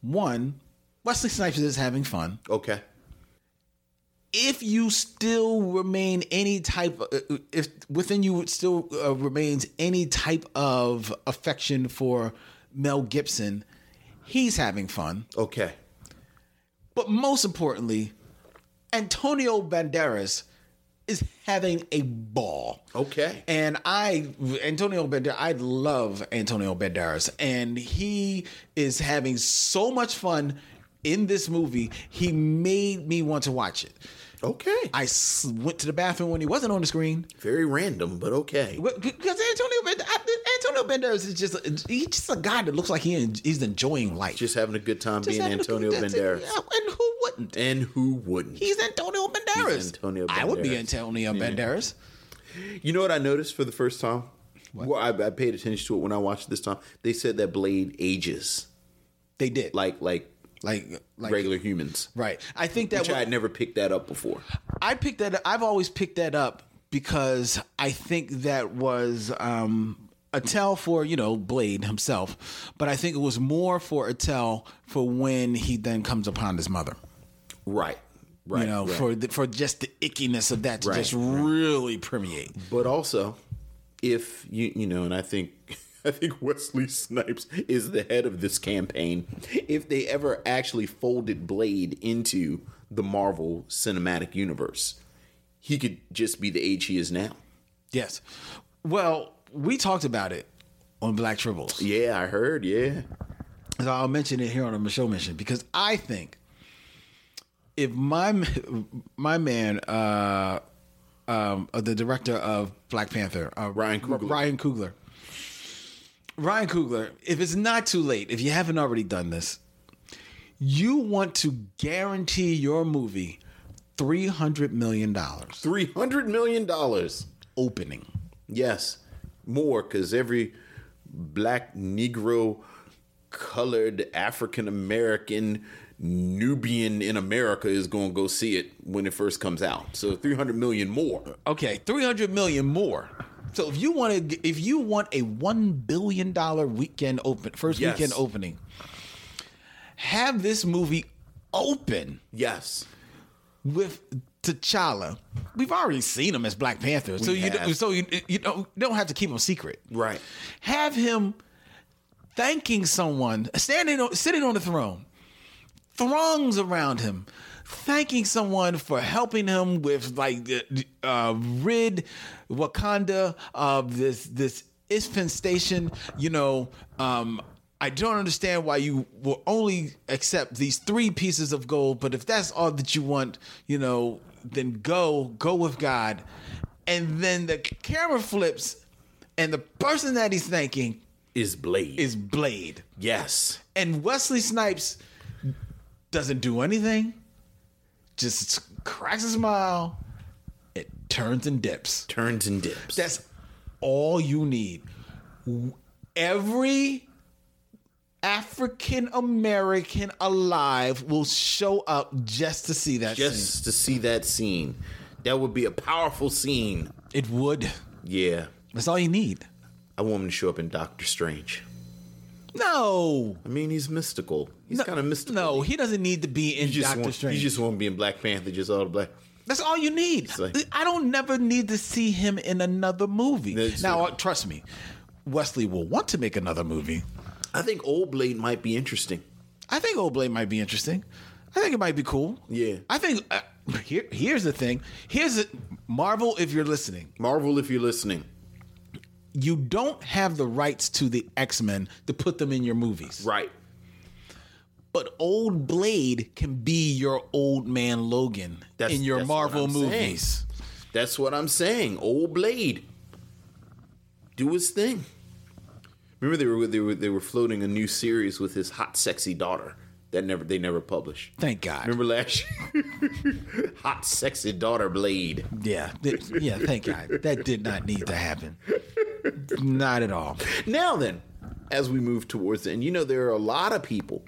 one, Wesley Snipes is having fun. Okay. If you still remain any type, of, if within you still uh, remains any type of affection for Mel Gibson, he's having fun. Okay. But most importantly, Antonio Banderas is having a ball. Okay. And I, Antonio Banderas, I love Antonio Banderas, and he is having so much fun in this movie. He made me want to watch it. Okay. I s- went to the bathroom when he wasn't on the screen. Very random, but okay. Because Antonio Band- Antonio Banderas is just he's just a guy that looks like he en- he's enjoying life. Just having a good time Just being Antonio it. Banderas. Yeah, and who wouldn't? And who wouldn't? He's Antonio Banderas. He's Antonio I would be Banderas. Antonio Banderas. You know what I noticed for the first time? Well, I, I paid attention to it when I watched it this time. They said that Blade ages They did like like like like regular humans. right. I think that Which I had never picked that up before. I picked that. I've always picked that up because I think that was um, a tell for you know Blade himself, but I think it was more for a tell for when he then comes upon his mother. Right. Right. you know, right. for the, for just the ickiness of that to Right, just right. really permeate. But also, if you you know, and I think I think Wesley Snipes is the head of this campaign. If they ever actually folded Blade into the Marvel Cinematic Universe, he could just be the age he is now. Yes. Well, we talked about it on Black Tribbles. Yeah, I heard. Yeah, So I'll mention it here on the show mission because I think if my my man, uh, um, uh, the director of Black Panther, uh, Ryan Coogler. Ryan Coogler, Ryan Coogler, if it's not too late, if you haven't already done this, you want to guarantee your movie three hundred million dollars three hundred million dollars. opening. Yes, more because every black Negro, colored African American, Nubian in America is going to go see it when it first comes out. So three hundred million more. Okay, three hundred million more. So if you want to, if you want a one billion dollar weekend open, first Yes. weekend opening, have this movie open Yes, with T'Challa. We've already seen him as Black Panther, so We you have. so you you don't, you don't have to keep him secret. Right. Have him thanking someone, standing on, sitting on the throne, throngs around him, thanking someone for helping him with like the- uh, rid Wakanda of this this infestation. You know, um, I don't understand why you will only accept these three pieces of gold, but if that's all that you want, you know, then go go with God. And then the camera flips, and the person that he's thanking is Blade. is Blade. yes. And Wesley Snipes doesn't do anything, just cracks a smile, it turns and dips. Turns and dips. That's all you need. Every African American alive will show up just to see that scene. just to see that scene. That would be a powerful scene. It would. Yeah. That's all you need. I want him to show up in Doctor Strange. No. I mean, he's mystical. He's kind of mystical. No, he doesn't need to be in you Doctor want, Strange. You just want to be in Black Panther, just all the black. That's all you need. like- I don't never need to see him in another movie. Now, uh, trust me, Wesley will want to make another movie. I think Old Blade might be interesting. I think Old Blade might be interesting. I think it might be cool. Yeah. I think uh, here. Here's the thing. Here's a, Marvel. If you're listening, Marvel, if you're listening, you don't have the rights to the X Men to put them in your movies. right? But Old Blade can be your old man Logan That's- in your Marvel I'm saying. movies. That's what I'm saying. Old Blade, do his thing. Remember they were they were they were floating a new series with his hot, sexy daughter that never they never published. Thank God. Remember last year? hot, sexy daughter Blade. Yeah, yeah. Thank God. That did not need to happen. Not at all. Now then, as we move towards the end, you know there are a lot of people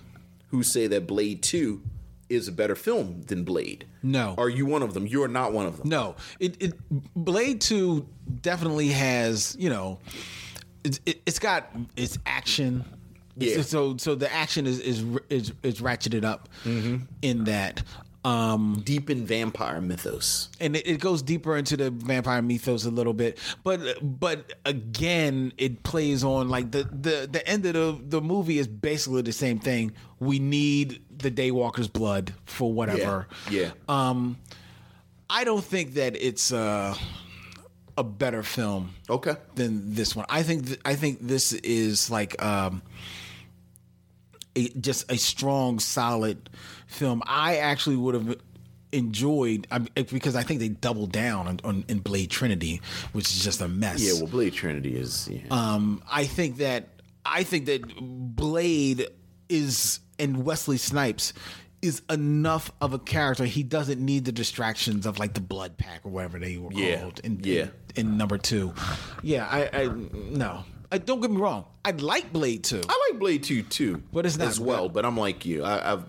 who say that Blade Two is a better film than Blade. No. Are you one of them? You are not one of them. No, it, it Blade Two definitely has you know, it, it, it's got its action. Yeah. So so the action is is is, is ratcheted up Mm-hmm. in that. Um, deep in vampire mythos. and it, it goes deeper into the vampire mythos a little bit but but again it plays on like the the the end of the the movie is basically the same thing we need the daywalker's blood for whatever Yeah. um i don't think that it's uh a better film Okay. than this one i think th- i think this is like um a, just a strong solid film i actually would have enjoyed because i think they doubled down on, on in blade trinity which is just a mess Yeah, well, Blade Trinity is. Yeah. um, I think that I think that Blade is and Wesley Snipes is enough of a character. He doesn't need the distractions of like the Blood Pack or whatever they were Yeah. called. In, Yeah. in, in number two, yeah, I, I no. I, don't get me wrong. I like Blade Two. I like Blade 2 too. But it's not as well. But I'm like you. I, I've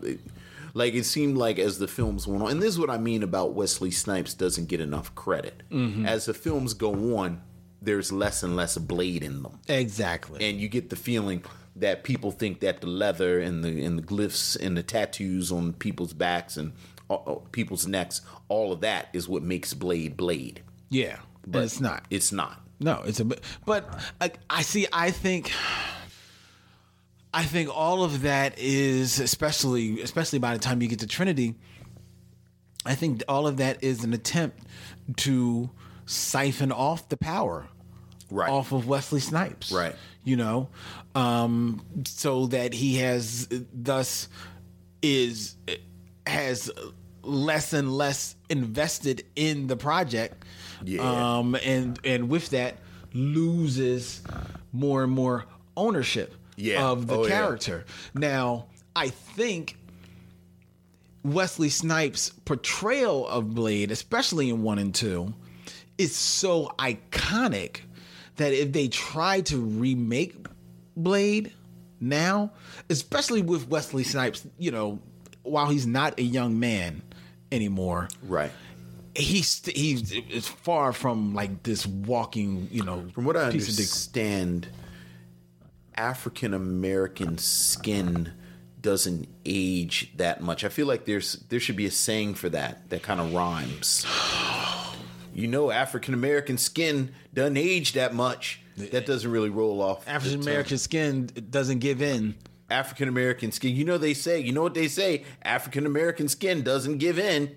like it seemed like as the films went on, and this is what I mean about Wesley Snipes doesn't get enough credit. Mm-hmm. As the films go on, there's less and less Blade in them, Exactly. and you get the feeling that people think that the leather and the and the glyphs and the tattoos on people's backs and uh, uh, people's necks, all of that is what makes Blade Blade. yeah, but it's not. It's not. No, it's a bit. But I, I see. I think. I think all of that is especially, especially by the time you get to Trinity. I think all of that is an attempt to siphon off the power Right. off of Wesley Snipes. Right. You know, um, so that he has thus is has less and less invested in the project. Yeah. Um, and and with that loses more and more ownership Yeah. of the Oh, yeah. character. Now, I think Wesley Snipes' portrayal of Blade, especially in one and two, is so iconic that if they try to remake Blade now, especially with Wesley Snipes, you know, while he's not a young man anymore, Right. He's he's is far from like this walking, you know, From what I understand, African American skin doesn't age that much. I feel like there's there should be a saying for that that kind of rhymes. You know, African American skin doesn't age that much. That doesn't really roll off. African American skin doesn't give in. African American skin. You know they say. You know what they say. African American skin doesn't give in.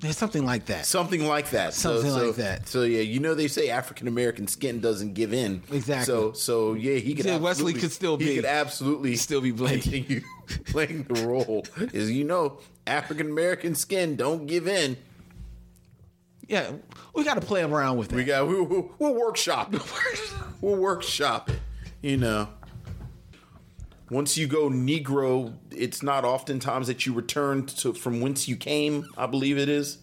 There's something like that. Something like that. So- Something so, like that. So yeah, you know they say African American skin doesn't give in. Exactly. So so yeah, he could. Yeah, Wesley could still be. He be- could absolutely still be Blade. continue playing the role. Is you know African American skin don't give in. Yeah, we got to play around with it. We got we, we'll, we'll workshop. it. we'll workshop it. You know. Once you go Negro, it's not oftentimes that you return to from whence you came. I believe it is.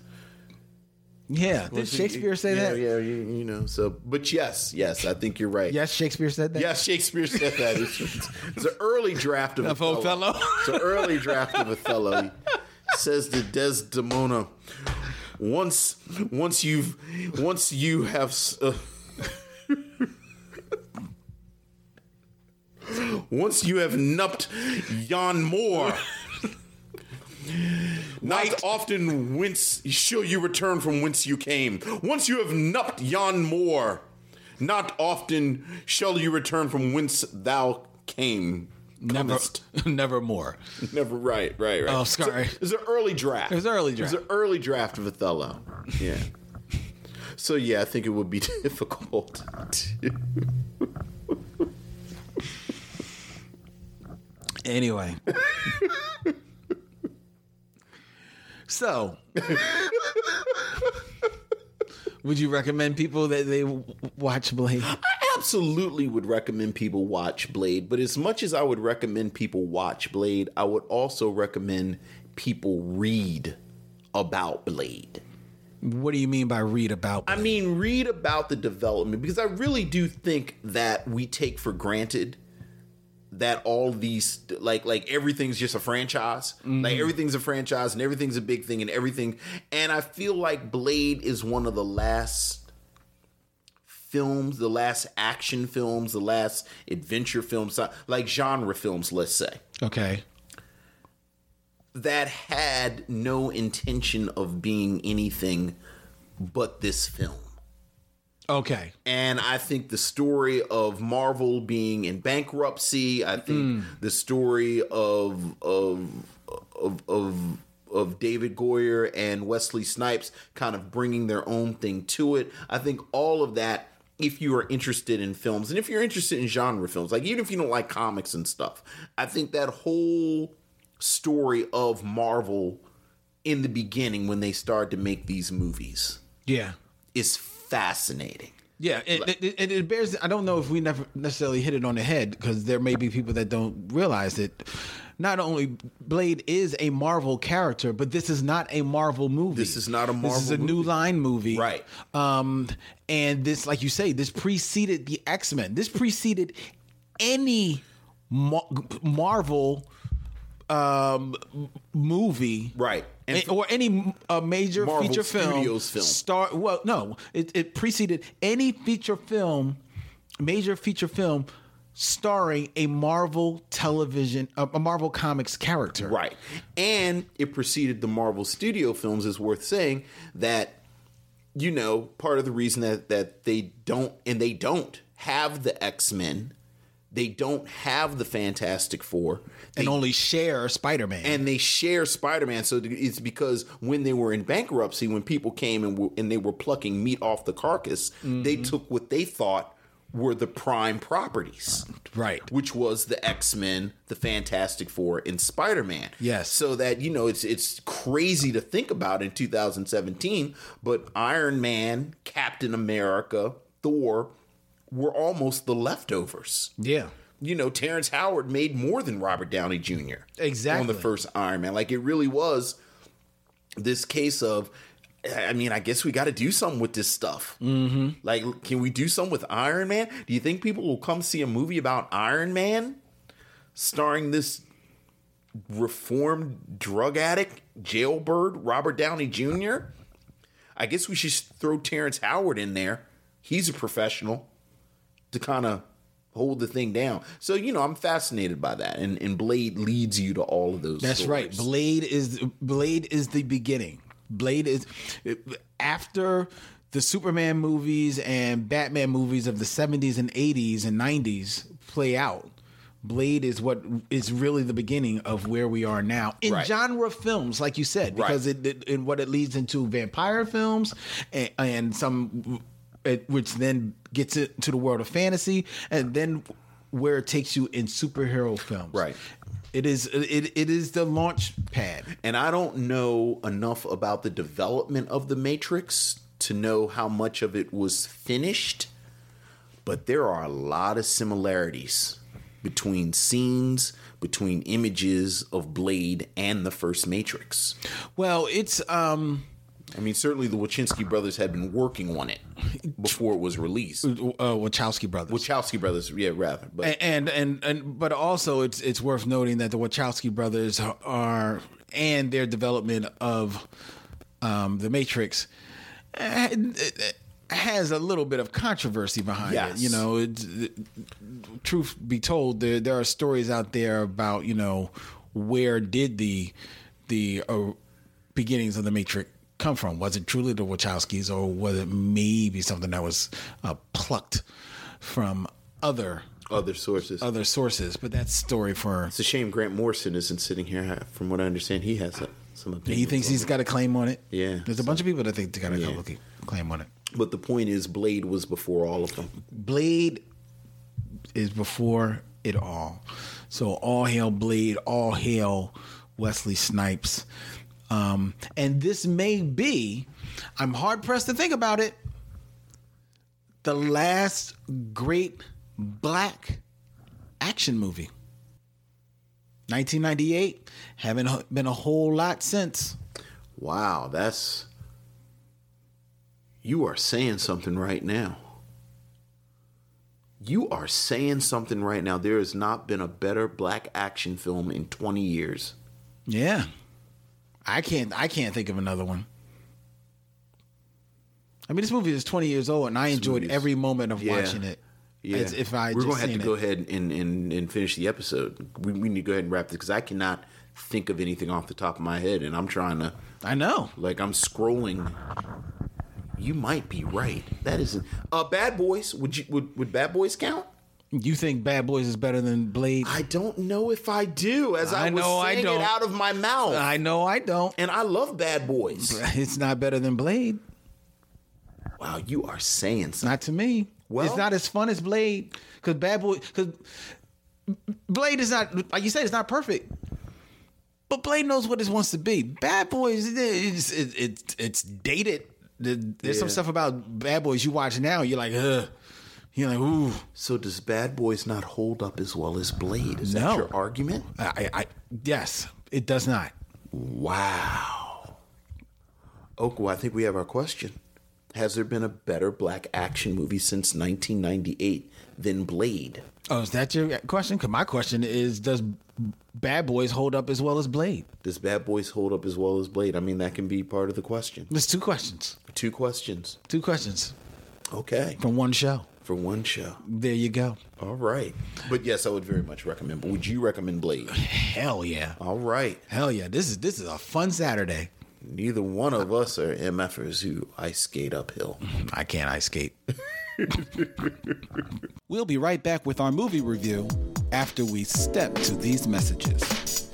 yeah, did Shakespeare say yeah, that? Yeah, you, you know. So, but yes, yes, I think you're right. Yes, Shakespeare said that. Yes, Shakespeare said that. It's, it's an early draft of Of Othello. It's an early draft of Othello. Says to Desdemona, once, once you've, once you have. Uh, Once you have nupped yon Moor, not often whence shall you return from whence you came. Once you have nupped yon Moor, not often shall you return from whence thou came. Never, never more. Never right, right, right. Oh, sorry. So, it was an early draft. It was an early draft. It was an early draft of Othello. Yeah. so yeah, I think it would be difficult. To, Anyway. so, would you recommend people that they watch Blade? I absolutely would recommend people watch Blade, but as much as I would recommend people watch Blade, I would also recommend people read about Blade. What do you mean by read about? I mean, read about the development because I really do think that we take for granted that all these like like everything's just a franchise. Like mm. everything's a franchise and everything's a big thing and everything. And I feel like Blade is one of the last films, the last action films, the last adventure films, uh, like genre films, let's say, okay. that had no intention of being anything but this film. Okay. And I think the story of Marvel being in bankruptcy, I think hmm. the story of of of of of David Goyer and Wesley Snipes kind of bringing their own thing to it. I think all of that if you are interested in films and if you're interested in genre films, like even if you don't like comics and stuff, I think that whole story of Marvel in the beginning when they started to make these movies Yeah. is fascinating. Yeah, it, it, it, it bears. I don't know if we never necessarily hit it on the head because there may be people that don't realize that not only Blade is a Marvel character, but this is not a Marvel movie. This is not a Marvel. This is a Marvel new line movie, Right. Um, and this, like you say, this preceded the X Men. This preceded any Mar- Marvel um movie Right. And or any uh, major Marvel feature film Studios film. star well no it, it preceded any feature film major feature film starring a marvel television a, a marvel comics character Right. And it preceded the Marvel Studio films is worth saying that you know, part of the reason that that they don't and they don't have the X-Men, they don't have the Fantastic Four. and They- only share spider-man and they share Spider-Man. So it's because when they were in bankruptcy, when people came and, were, and they were plucking meat off the carcass, they Mm-hmm. took what they thought were the prime properties, Right. Which was the X Men, the Fantastic Four, and Spider Man. Yes. So that you know, it's it's crazy to think about in 2017, but Iron Man, Captain America, Thor were almost the leftovers yeah you know, Terrence Howard made more than Robert Downey Jr. Exactly. on the first Iron Man. Like it really was this case of. I mean, I guess we got to do something with this stuff. Mm-hmm. Like, can we do something with Iron Man? Do you think people will come see a movie about Iron Man, starring this reformed drug addict, jailbird Robert Downey Jr.? I guess we should throw Terrence Howard in there. He's a professional to kind of hold the thing down. So you know, I'm fascinated by that, and and Blade leads you to all of those. That's stories. right. Blade is Blade is the beginning. Blade is after the Superman movies and Batman movies of the 70s and 80s and 90s play out. Blade is what is really the beginning of where we are now in Right. genre films, like you said, because Right. it, it and what it leads into vampire films and, and some, it, which then gets it to the world of fantasy, and then where it takes you in superhero films. Right. It is it, it is the launch pad. And I don't know enough about the development of the Matrix to know how much of it was finished, but there are a lot of similarities between scenes, between images of Blade and the first Matrix. Well, it's um I mean, certainly the Wachowski brothers had been working on it before it was released. uh, Wachowski brothers. Wachowski brothers, yeah, rather. But and and and but also it's it's worth noting that the Wachowski brothers are and their development of um, the Matrix eh, has a little bit of controversy behind Yes. it. You know, it's, truth be told, there there are stories out there about you know where did the the uh, beginnings of the Matrix come from? Was it truly the Wachowskis, or was it maybe something that was uh, plucked from other other sources. other sources? But that's story for. It's a shame Grant Morrison isn't sitting here. From what I understand, he has uh, some opinions. He thinks he's got a claim on it. Yeah, there's a bunch of people that think they got a Yeah. claim on it. But the point is, Blade was before all of them. Blade is before it all. So all hail Blade, all hail Wesley Snipes. Um, and this may be, I'm hard pressed to think about it, the last great black action movie. 1998, haven't been a whole lot since. Wow, that's you are saying something right now. You are saying something right now. There has not been a better black action film in 20 years. Yeah. I can't I can't think of another one. I mean this movie is 20 years old and I enjoyed every moment of Yeah. watching it. Yeah, As if I we're just gonna have to it. go ahead and, and, and finish the episode. We, we need to go ahead and wrap this because I cannot think of anything off the top of my head, and I'm trying to I know. like I'm scrolling. You might be right. That isn't uh Bad Boys. Would you would would Bad Boys count? You think Bad Boys is better than Blade? I don't know if I do. As I, I was know I saying don't. it out of my mouth, I know I don't. and I love Bad Boys. It's not better than Blade. Wow, you are saying something. Not to me. Well- it's not as fun as Blade because Bad Boy because Blade is not like you said. It's not perfect, but Blade knows what it wants to be. Bad Boys, it's it's it's, it's dated. There's some Yeah. stuff about Bad Boys you watch now. You're like, ugh. You're like, ooh. So does Bad Boys not hold up as well as Blade? Is No. that your argument? I, I, yes, it does not. Wow. Oko, I think we have our question. Has there been a better black action movie since 1998 than Blade? Oh, is that your question? Because my question is, does Bad Boys hold up as well as Blade? Does Bad Boys hold up as well as Blade? I mean, that can be part of the question. There's two questions. Two questions. Two questions Okay. from one show. For one show. There you go. All right. But yes, I would very much recommend. But would you recommend Blade? Hell yeah. All right. Hell yeah. This is this is a fun Saturday. Neither one of us are MFers who ice skate uphill. I can't ice skate. we'll be right back with our movie review after we step to these messages.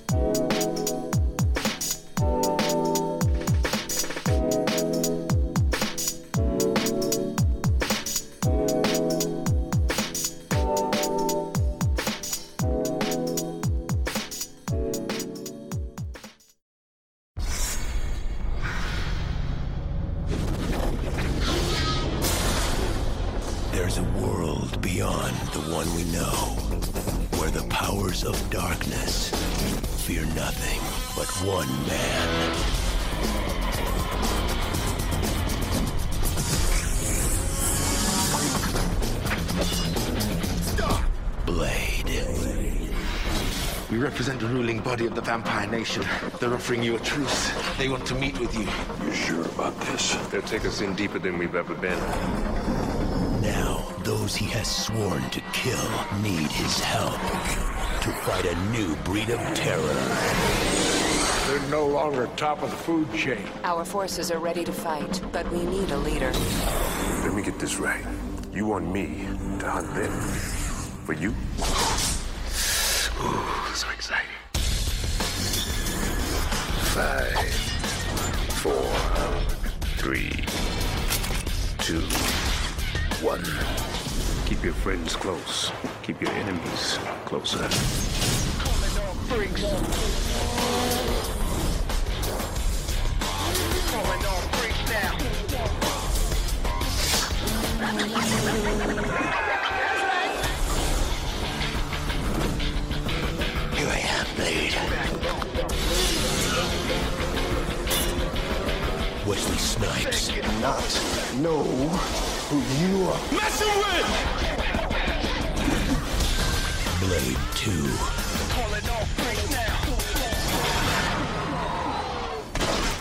Nation. They're offering you a truce. They want to meet with you. You sure about this? They'll take us in deeper than we've ever been. Now, those he has sworn to kill need his help to fight a new breed of terror. They're no longer top of the food chain. Our forces are ready to fight, but we need a leader. Let me get this right. You want me to hunt them? For you? Three, two, one. Keep your friends close. Keep your enemies closer. You are. Blade 2.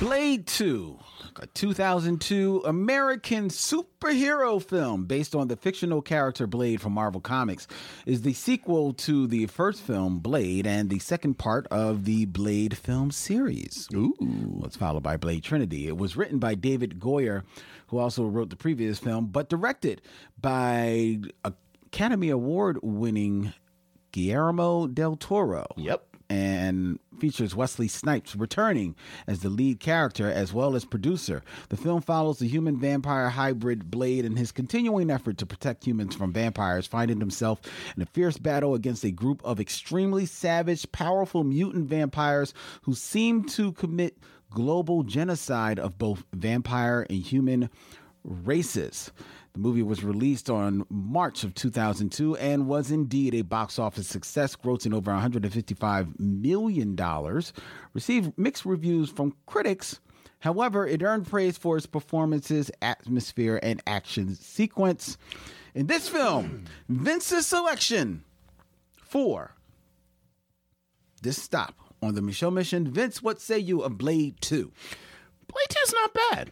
Blade 2, a 2002 American superhero film based on the fictional character Blade from Marvel Comics, is the sequel to the first film, Blade, and the second part of the Blade film series. Ooh. It's followed by Blade Trinity. It was written by David Goyer, who also wrote the previous film, but directed by Academy Award winning Guillermo del Toro. Yep. And features Wesley Snipes returning as the lead character as well as producer. The film follows the human vampire hybrid Blade in his continuing effort to protect humans from vampires, finding himself in a fierce battle against a group of extremely savage, powerful mutant vampires who seem to commit global genocide of both vampire and human races. The movie was released on March of 2002 and was indeed a box office success, grossing over $155 million. Received mixed reviews from critics. However, it earned praise for its performances, atmosphere, and action sequence. In this film, Vince's selection for this stop on the Micheaux Mission. Vince, what say you of Blade 2? Blade 2's not bad.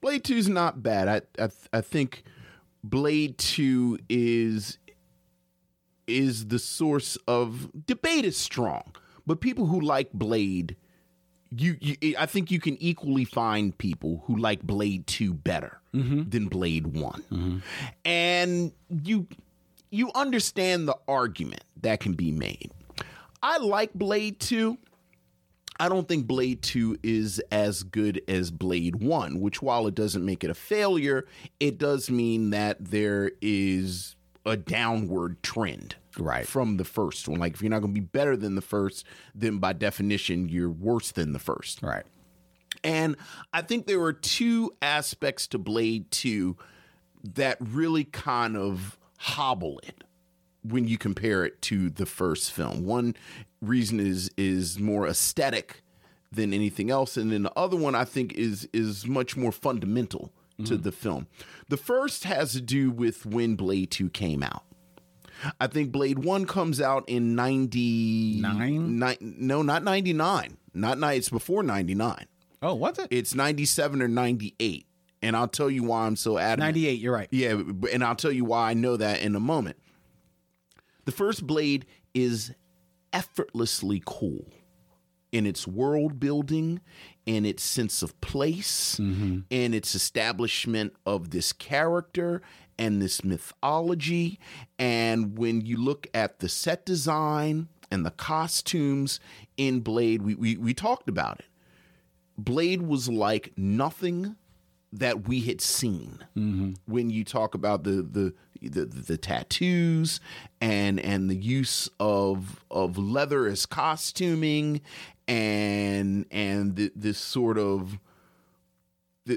Blade Two is not bad. I I, I think Blade 2 is is the source of debate is strong, But people who like Blade, you, you I think you can equally find people who like Blade 2 better mm-hmm. than Blade one mm-hmm. And you you understand the argument that can be made. I like Blade 2. I don't think Blade 2 is as good as Blade 1, which while it doesn't make it a failure, it does mean that there is a downward trend Right. from the first one. Like if you're not going to be better than the first, then by definition you're worse than the first. Right. And I think there were two aspects to Blade 2 that really kind of hobble it when you compare it to the first film. One reason is is more aesthetic than anything else and then the other one I think is is much more fundamental to mm-hmm. the film. The first has to do with when Blade 2 came out. I think Blade 1 comes out in 99 no, not 99. Not nine, it's before 99. Oh, what's it? It's 97 or 98. And I'll tell you why I'm so adamant. 98, you're right. Yeah, and I'll tell you why I know that in a moment. The first Blade is effortlessly cool in its world building, in its sense of place, mm-hmm. in its establishment of this character and this mythology. And when you look at the set design and the costumes in Blade, we, we, we talked about it. Blade was like nothing that we had seen mm-hmm. when you talk about the the, the the tattoos and and the use of of leather as costuming and and th- this sort of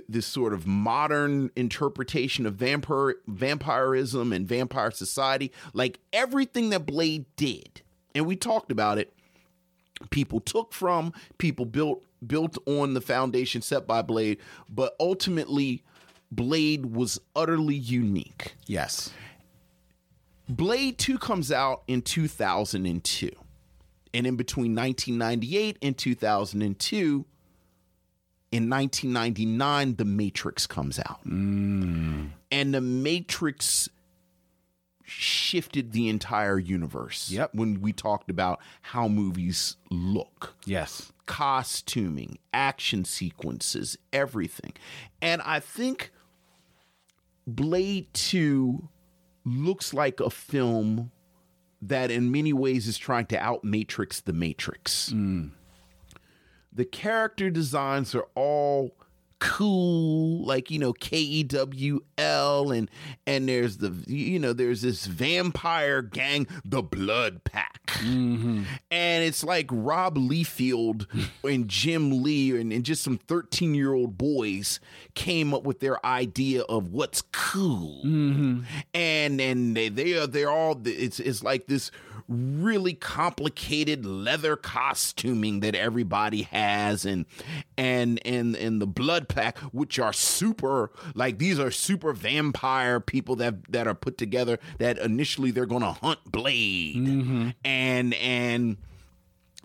this sort of modern interpretation of vampire vampirism and vampire society. Like everything that Blade did and we talked about it people took from people built built on the foundation set by blade but ultimately blade was utterly unique Yes. blade 2 comes out in 2002 and in between 1998 and 2002 in 1999 the matrix comes out mm. and the matrix shifted the entire universe Yep. when we talked about how movies look Yes. costuming, action sequences, everything. And I think Blade 2 looks like a film that in many ways is trying to out matrix the matrix. Mm. The character designs are all cool like you know K-E-W-L and and there's the you know there's this vampire gang the blood pack. Mm-hmm. And it's like Rob Liefeld and Jim Lee and, and just some 13 year old boys came up with their idea of what's cool. Mm-hmm. And and they they are they're all it's it's like this really complicated leather costuming that everybody has and and and and the blood pack which are super like these are super vampire people that that are put together that initially they're gonna hunt blade. And and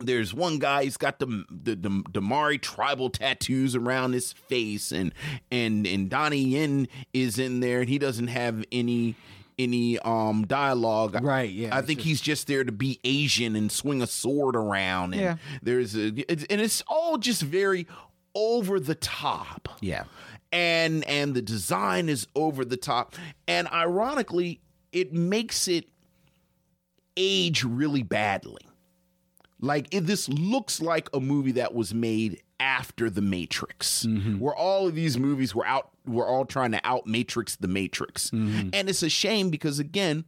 there's one guy he's got the the, the Damari tribal tattoos around his face and and and Donnie Yen is in there and he doesn't have any any um dialogue. Right, yeah, I think he's just there to be Asian and swing a sword around and Yeah. there's a it's, and it's all just very over the top. Yeah. and and the design is over the top. And ironically it makes it age really badly. Like it, this looks like a movie that was made after the matrix mm-hmm. where all of these movies were out were all trying to out matrix the matrix. Mm-hmm. And it's a shame because again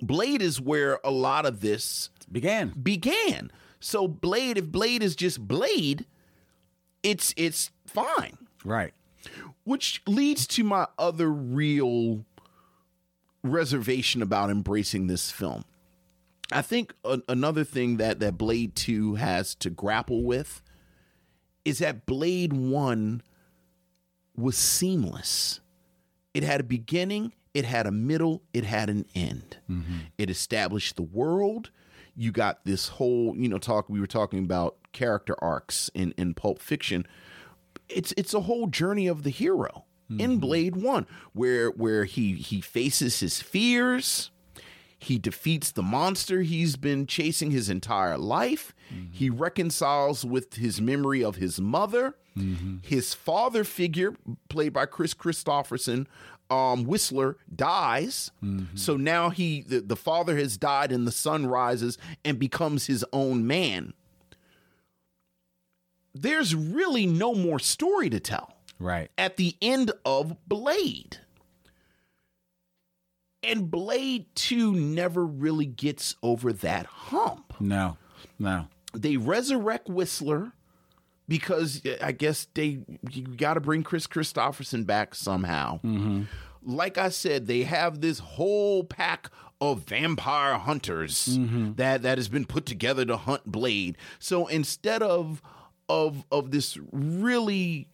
blade is where a lot of this Began. began. So blade if blade is just blade it's it's fine Right. which leads to my other real reservation about embracing this film. I think a- another thing that that Blade 2 has to grapple with is that Blade 1 was seamless. It had a beginning, it had a middle, it had an end. Mm-hmm. It established the world. You got this whole, you know, talk we were talking about character arcs in in Pulp Fiction it's it's a whole journey of the hero in mm-hmm. Blade 1 where where he he faces his fears He defeats the monster he's been chasing his entire life. Mm-hmm. He reconciles with his memory of his mother. Mm-hmm. His father figure, played by Kris Kristofferson, um, Whistler, dies. So now he, the, the father has died, and the son rises and becomes his own man. There's really no more story to tell Right. at the end of Blade. And Blade 2 never really gets over that hump. No. No. They resurrect Whistler because I guess they you got to bring Kris Kristofferson back somehow. Mm-hmm. Like I said, they have this whole pack of vampire hunters mm-hmm. that that has been put together to hunt Blade. So instead of of of this really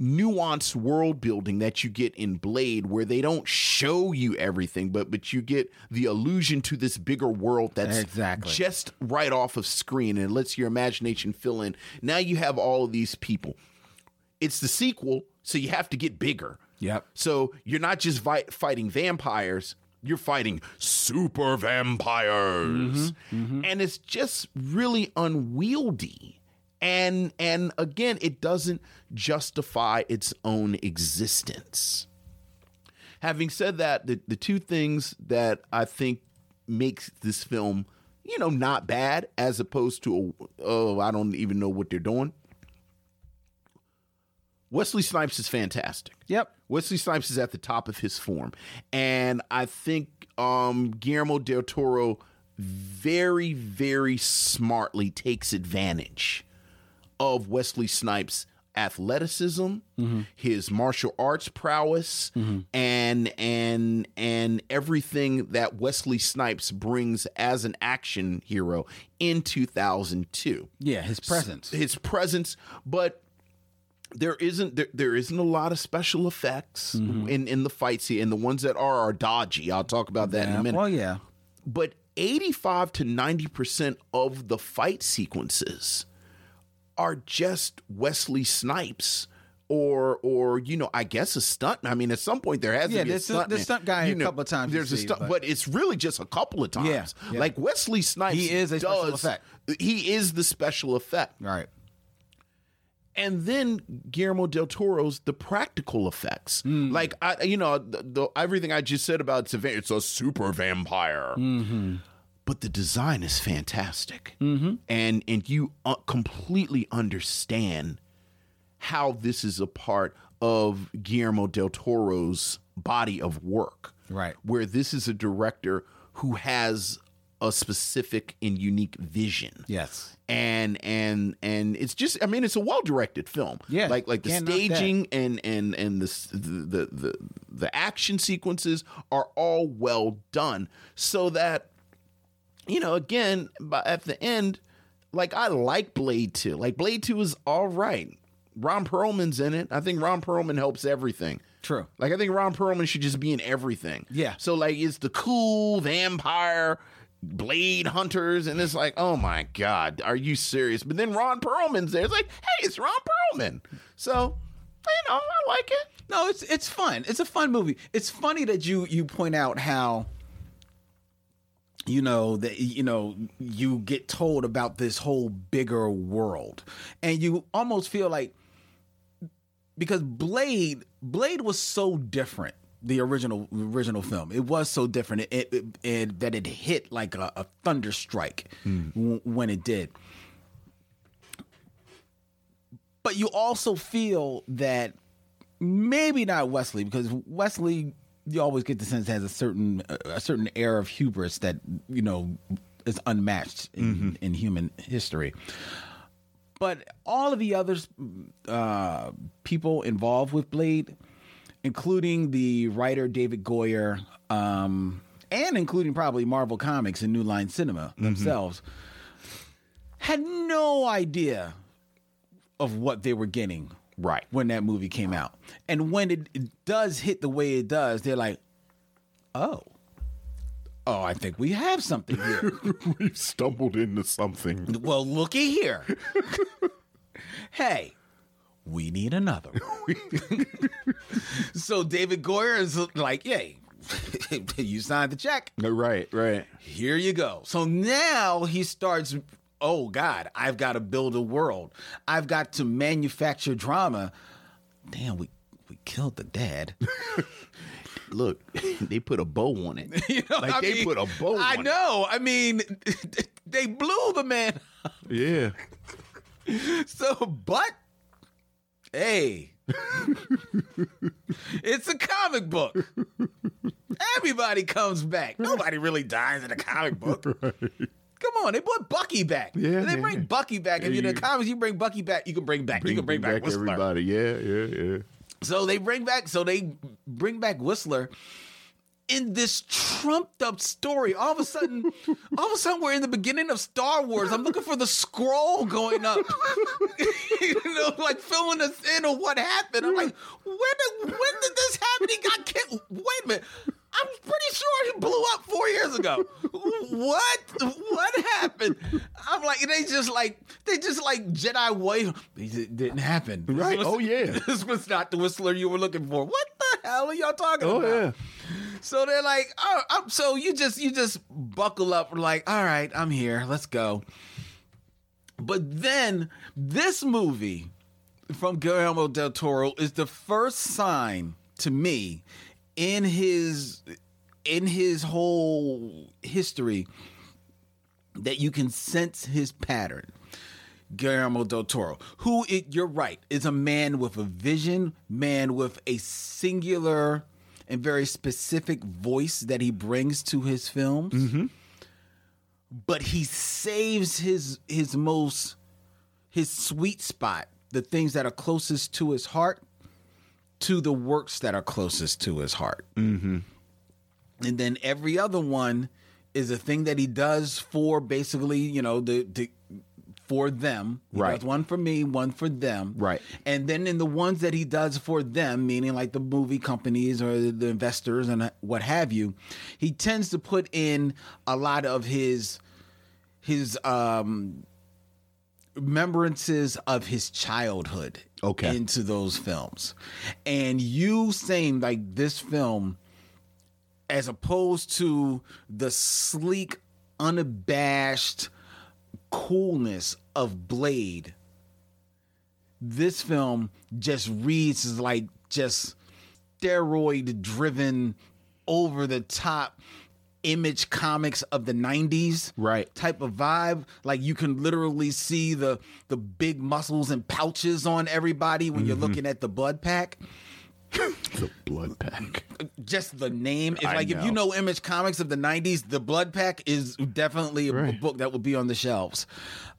nuanced world building that you get in Blade where they don't show you everything but but you get the illusion to this bigger world that's Exactly. just right off of screen and lets your imagination fill in. Now you have all of these people. It's the sequel, so you have to get bigger. Yep. So you're not just vi- fighting vampires, you're fighting super vampires. Mm-hmm. Mm-hmm. And it's just really unwieldy. And and again, it doesn't justify its own existence. Having said that, the, the two things that I think makes this film, you know, not bad as opposed to oh, I don't even know what they're doing. Wesley Snipes is fantastic. Yep. Wesley Snipes is at the top of his form. And I think um, Guillermo del Toro very, very smartly takes advantage of Wesley Snipes' athleticism, his martial arts prowess, and and and everything that Wesley Snipes brings as an action hero in 2002 Yeah, his presence. his presence, but there isn't there, there isn't a lot of special effects Mm-hmm. in in the fights here, and the ones that are are dodgy. I'll talk about that in a minute. Well, yeah. But eighty five to ninety percent of the fight sequences are just Wesley Snipes. Or, or you know, I guess a stunt. I mean, at some point there has Yeah, to be a stunt. the stunt guy a couple of times you There's a see, stunt, but- but it's really just a couple of times. Yeah, yeah. like Wesley Snipes, He is a special does- effect. He is the special effect. Right. and then Guillermo del Toro's the practical effects. Hmm. Like I, you know, the, the, everything I just said about it's a, it's a super vampire, Mm-hmm. But the design is fantastic, mm-hmm. and and you uh, completely understand how this is a part of Guillermo del Toro's body of work, Right. Where this is a director who has a specific and unique vision, Yes. and and and it's just I mean it's a well directed film. Yeah, like like the staging and and and the, the the the the action sequences are all well done, so that you know again but at the end, like I like Blade Two. Like Blade Two is all right. Ron Perlman's in it. I think Ron Perlman helps everything. True. Like I think Ron Perlman should just be in everything. Yeah. So like it's the cool vampire blade hunters, and it's like, oh my god, are you serious? But then Ron Perlman's there. It's like, hey, it's Ron Perlman. So you know, I like it. No, it's it's fun. It's a fun movie. It's funny that you you point out how you know that you know you get told about this whole bigger world. And you almost feel like because Blade Blade was so different the original original film. It was so different. It, it, it that it hit like a, a thunder strike hmm. w- when it did. But you also feel that maybe not Wesley because Wesley you always get the sense it has a certain a certain air of hubris that you know is unmatched in, in human history. But all of the other uh, people involved with Blade, including the writer David Goyer, um, and including probably Marvel Comics and New Line Cinema themselves, had no idea of what they were getting Right. when that movie came out. And when it, it does hit the way it does, they're like, oh, oh, I think we have something here. We've stumbled into something. well, looky here. hey, we need another one. so David Goyer is like, yay, you signed the check. Right, right. Here you go. So now he starts. Oh God, I've got to build a world. I've got to manufacture drama. Damn, we we killed the dad. Look, they put a bow on it. You know, like I they mean, put a bow I know. I mean, they blew the man. it. Yeah. So, but hey, it's a comic book. Everybody comes back. Nobody really dies in a comic book. Come on, they brought Bucky back. Yeah, they yeah, bring yeah. Bucky back. If you're in the comics, you bring Bucky back. You can bring back. you can bring, back, Whistler. everybody. Yeah, yeah, yeah. So they bring back. So they bring back Whistler in this trumped up story. All of a sudden, all of a sudden, we're in the beginning of Star Wars. I'm looking for the scroll going up. you know, like filling us in on what happened. I'm like, when did when did this happen? He got killed. Wait a minute. I'm pretty sure he blew up four years ago. What? What happened? I'm like, they just like they just like Jedi way. It didn't happen. This Right. was- Oh, yeah. This was not the whistler you were looking for. What the hell are y'all talking Oh about? yeah. So they're like, oh, I'm, so you just you just buckle up, like, all right, I'm here, let's go. But then this movie from Guillermo del Toro is the first sign to me in his in his whole history that you can sense his pattern. Guillermo del Toro, who it, you're right, is a man with a vision, man with a singular and very specific voice that he brings to his films. Mm-hmm. But he saves his his most his sweet spot, the things that are closest to his heart, to the works that are closest to his heart. Mm-hmm. And then every other one is a thing that he does for basically, you know, the, the for them. He Right. does one for me, one for them. Right. And then in the ones that he does for them, meaning like the movie companies or the investors and what have you, he tends to put in a lot of his his um remembrances of his childhood Okay. into those films. And you saying like this film as opposed to the sleek, unabashed coolness of Blade, this film just reads as like just steroid driven, over the top image comics of the 90s Right. type of vibe like you can literally see the the big muscles and pouches on everybody when you're looking at the blood pack The blood pack. just the name. If like if you know. know Image Comics of the '90s, the Blood Pack is definitely a, Right. book that would be on the shelves,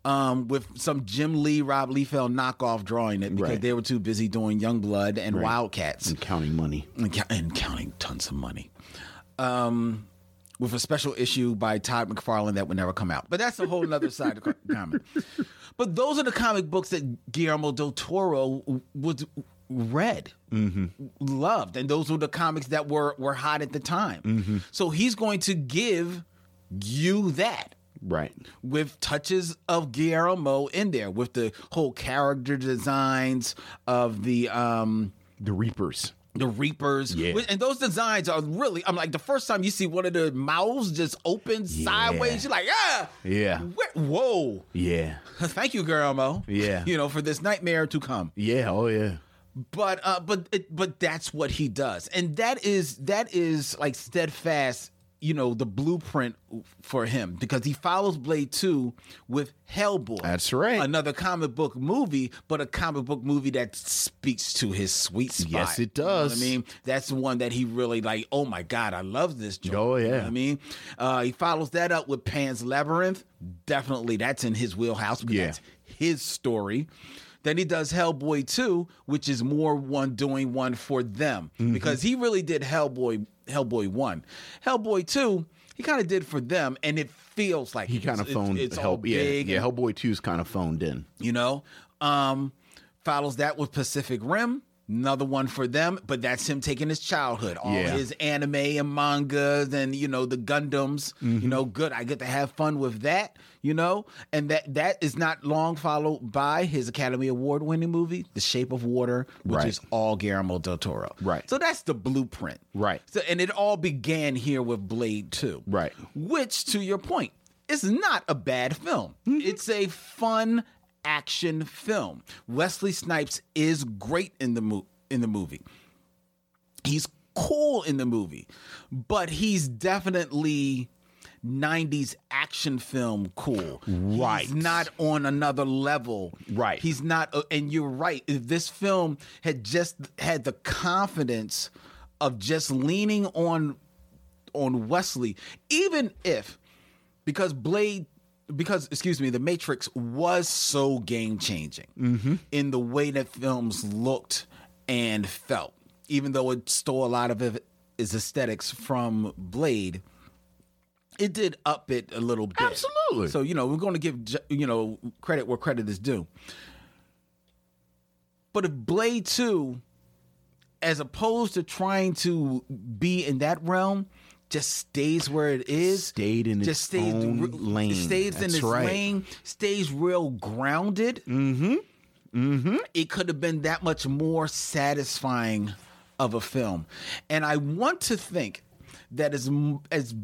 um, with some Jim Lee, Rob Liefeld knockoff drawing it because Right. they were too busy doing Youngblood and Right. Wildcats And counting money. and, cou- and counting tons of money. Um, with a special issue by Todd McFarlane that would never come out. But that's a whole other side of the comic. But those are the comic books that Guillermo del Toro was read, loved, and those were the comics that were were hot at the time. So he's going to give you that Right. with touches of Guillermo in there, with the whole character designs of the um The Reapers. The Reapers. Yeah. And those designs are really, I'm like, the first time you see one of the mouths just open sideways, you're like, ah, Yeah. where- whoa. Yeah. Thank you, Guillermo. Yeah. You know, for this nightmare to come. Yeah. Oh yeah. But uh but it, but that's what he does. And that is that is like steadfast, you know, the blueprint for him because he follows Blade 2 with Hellboy. That's right. Another comic book movie, but a comic book movie that speaks to his sweet spot. Yes, it You know does. I mean, that's the one that he really like, oh my God, I love this joint. Oh, You know yeah. I mean? Uh, he follows that up with Pan's Labyrinth. Definitely that's in his wheelhouse because Yeah. that's his story. Then he does Hellboy 2, which is more one doing one for them Mm-hmm. because he really did Hellboy Hellboy 1. Hellboy 2, he kind of did for them and it feels like He kind of phoned it's, it's Hell, all big Yeah, yeah. Hellboy 2's kind of phoned in. you know um follows that with pacific rim Another one for them, but that's him taking his childhood, all Yeah. his anime and mangas and you know the Gundams. Mm-hmm. You know, good. I get to have fun with that. You know, and that that is not long followed by his Academy Award winning movie, The Shape of Water, which Right. is all Guillermo del Toro. Right. So that's the blueprint. Right. So and it all began here with Blade Two. Right. Which, to your point, is not a bad film. It's a fun action film. Wesley Snipes is great in the mo- in the movie. He's cool in the movie, but he's definitely 90s action film cool. Right. He's not on another level. Right. He's not uh, and you're right. If this film had just had the confidence of just leaning on on Wesley, even if because Blade because excuse me, the Matrix was so game changing mm-hmm. in the way that films looked and felt, even though it stole a lot of it, its aesthetics from Blade. It did up it a little bit. Absolutely. So you know we're going to give you know credit where credit is due. But if Blade Two, as opposed to trying to be in that realm, just stays where it is, Stayed in its own lane. stays in That's its right. lane, stays real grounded. Mm-hmm. Mm-hmm. It could have been that much more satisfying of a film, and I want to think that as as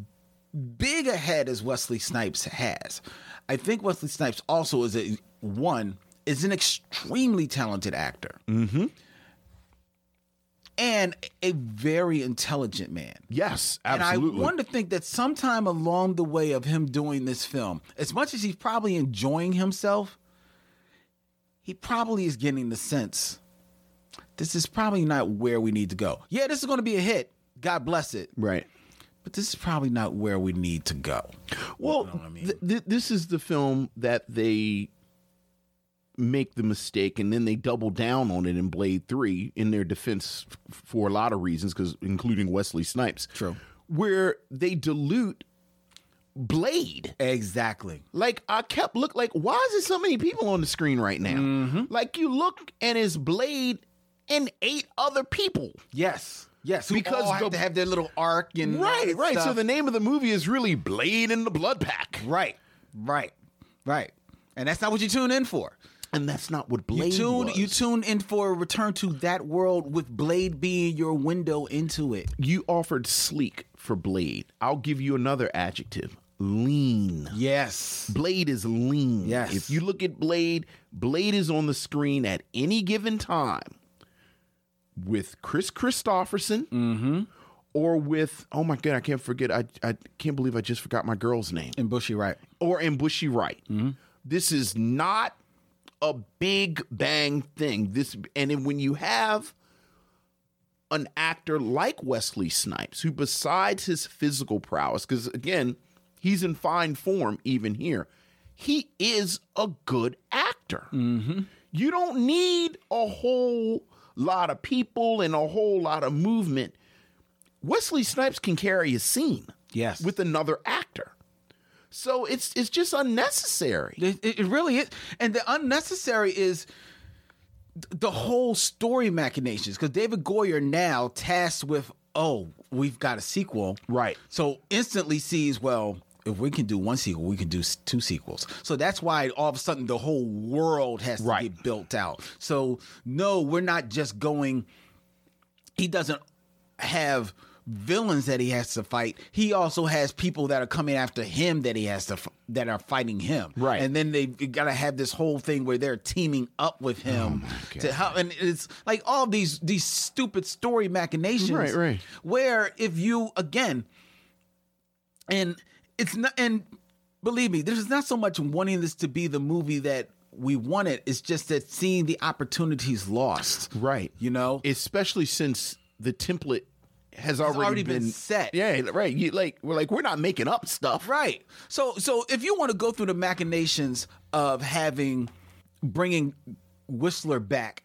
big a head as Wesley Snipes has, I think Wesley Snipes also is a one is an extremely talented actor. Mm-hmm. And a very intelligent man. Yes, absolutely. And I want to think that sometime along the way of him doing this film, as much as he's probably enjoying himself, he probably is getting the sense this is probably not where we need to go. Yeah, this is going to be a hit. God bless it. right. But this is probably not where we need to go. Well, know I mean? th- th- this is the film that they make the mistake and then they double down on it in Blade 3 in their defense f- for a lot of reasons cuz including Wesley Snipes. True. Where they dilute Blade. Exactly. Like I kept look like why is there so many people on the screen right now? Mm-hmm. Like you look and it's Blade and eight other people. Yes. Yes. Because all have the- to have their little arc and Right, right. So the name of the movie is really Blade in the Blood Pack. right, right, right. And that's not what you tune in for. And that's not what You Blade was. you tune in for a return to that world with Blade being your window into it. you offered sleek for Blade. I'll give you another adjective. Lean. Yes. Blade is lean. Yes. If you look at Blade, Blade is on the screen at any given time with Kris Kristofferson Mm-hmm. or with, oh my God, I can't forget. I, I can't believe I just forgot my girl's name. N'Bushe Wright. Or N'Bushe Wright. Mm-hmm. This is not a big bang thing. This and then when you have an actor like Wesley Snipes, who besides his physical prowess, because again, he's in fine form even here, he is a good actor. Mm-hmm. You don't need a whole lot of people and a whole lot of movement. Wesley Snipes can carry a scene Yes. with another actor. So it's it's just unnecessary. It, it really is. And the unnecessary is the whole story machinations because David Goyer now tasked with, oh, we've got a sequel. Right. So instantly sees, well, if we can do one sequel, we can do two sequels. So that's why all of a sudden the whole world has to Right. get built out. So no, we're not just going. He doesn't have villains that he has to fight. He also has people that are coming after him that he has to f- that are fighting him. Right. And then they got to have this whole thing where they're teaming up with oh him to help. And it's like all these these stupid story machinations. Right, right. Where if you again, and it's not and believe me, there's not so much wanting this to be the movie that we wanted. It's just that seeing the opportunities lost. Right. You know. Especially since the template has already, already been set. Yeah, right. You like we're like we're not making up stuff. Right. So so if you want to go through the machinations of having bringing Whistler back,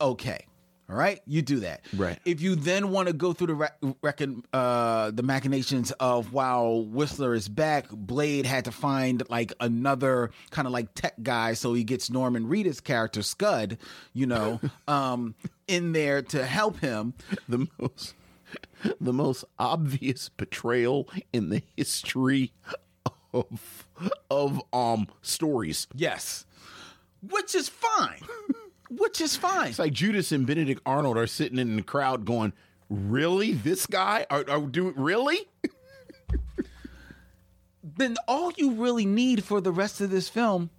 okay. All right, you do that. Right. If you then want to go through the re- reckon uh, the machinations of while Whistler is back, Blade had to find like another kind of like tech guy, so he gets Norman Reedus' character Scud, you know, um, in there to help him. The most the most obvious betrayal in the history of of um stories. Yes, which is fine. which is fine. It's like Judas and Benedict Arnold are sitting in the crowd going, "Really, this guy? Are, are do really?" then all you really need for the rest of this film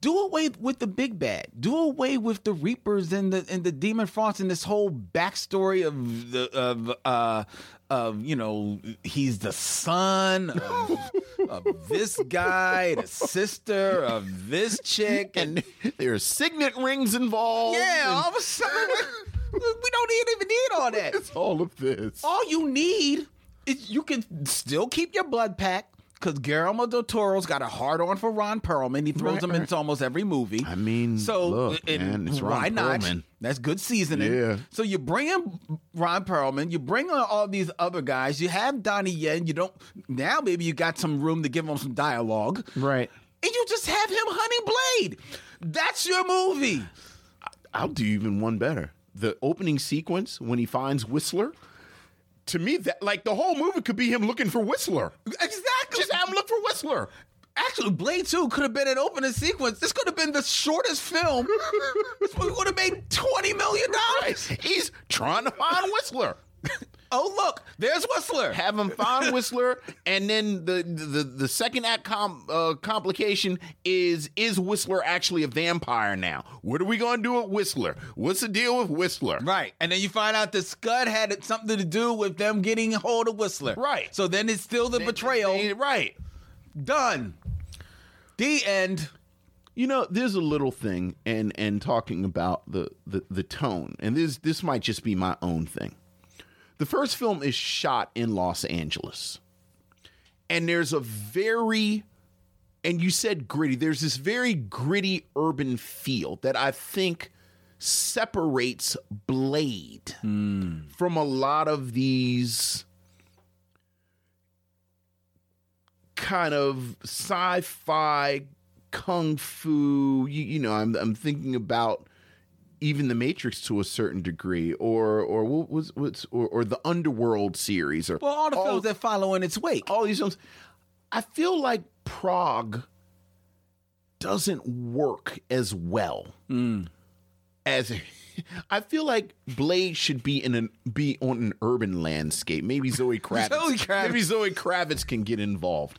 do away with the big bad. Do away with the Reapers and the and the Demon Frost and this whole backstory of the of uh of you know he's the son of, of this guy, the sister of this chick, and there's signet rings involved. Yeah, and- all of a sudden we don't even need all that. It's all of this. All you need is you can still keep your blood pack because Guillermo del Toro's got a hard on for Ron Perlman. He throws Right, him right. into almost every movie. I mean, so look, and man, it's Ron why not? Perlman. That's good seasoning. Yeah. So you bring in Ron Perlman, you bring on all these other guys. You have Donnie Yen. You don't now. Maybe you got some room to give him some dialogue, Right. and you just have him hunting Blade. That's your movie. I'll do even one better. The opening sequence when he finds Whistler. To me, that like the whole movie could be him looking for Whistler. Exactly. Just have him look for Whistler. Actually, Blade 2 could have been an opening sequence. This could have been the shortest film. this movie would have made $20 million. He's trying to find Whistler. Oh, look, there's Whistler. Having him find Whistler, and then the the the second act com, uh, complication is is Whistler actually a vampire now? What are we gonna do with Whistler? What's the deal with Whistler? Right. And then you find out that Scud had something to do with them getting hold of Whistler. Right. So then it's still the betrayal. Right. Done. The end. You know, there's a little thing, and and talking about the the, the tone, and this this might just be my own thing. The first film is shot in Los Angeles, and there's a very and you said gritty. There's this very gritty urban feel that I think separates Blade hmm. from a lot of these kind of sci-fi kung fu you, you know I'm, I'm thinking about even the matrix to a certain degree or or what was what's or, or the underworld series or Well, all the films that follow in its wake. all these films i feel like prague doesn't work as well hmm. as I feel like Blade should be in an be on an urban landscape. Maybe Zoe Kravitz. Zoe Kravitz. Maybe Zoe Kravitz can get involved.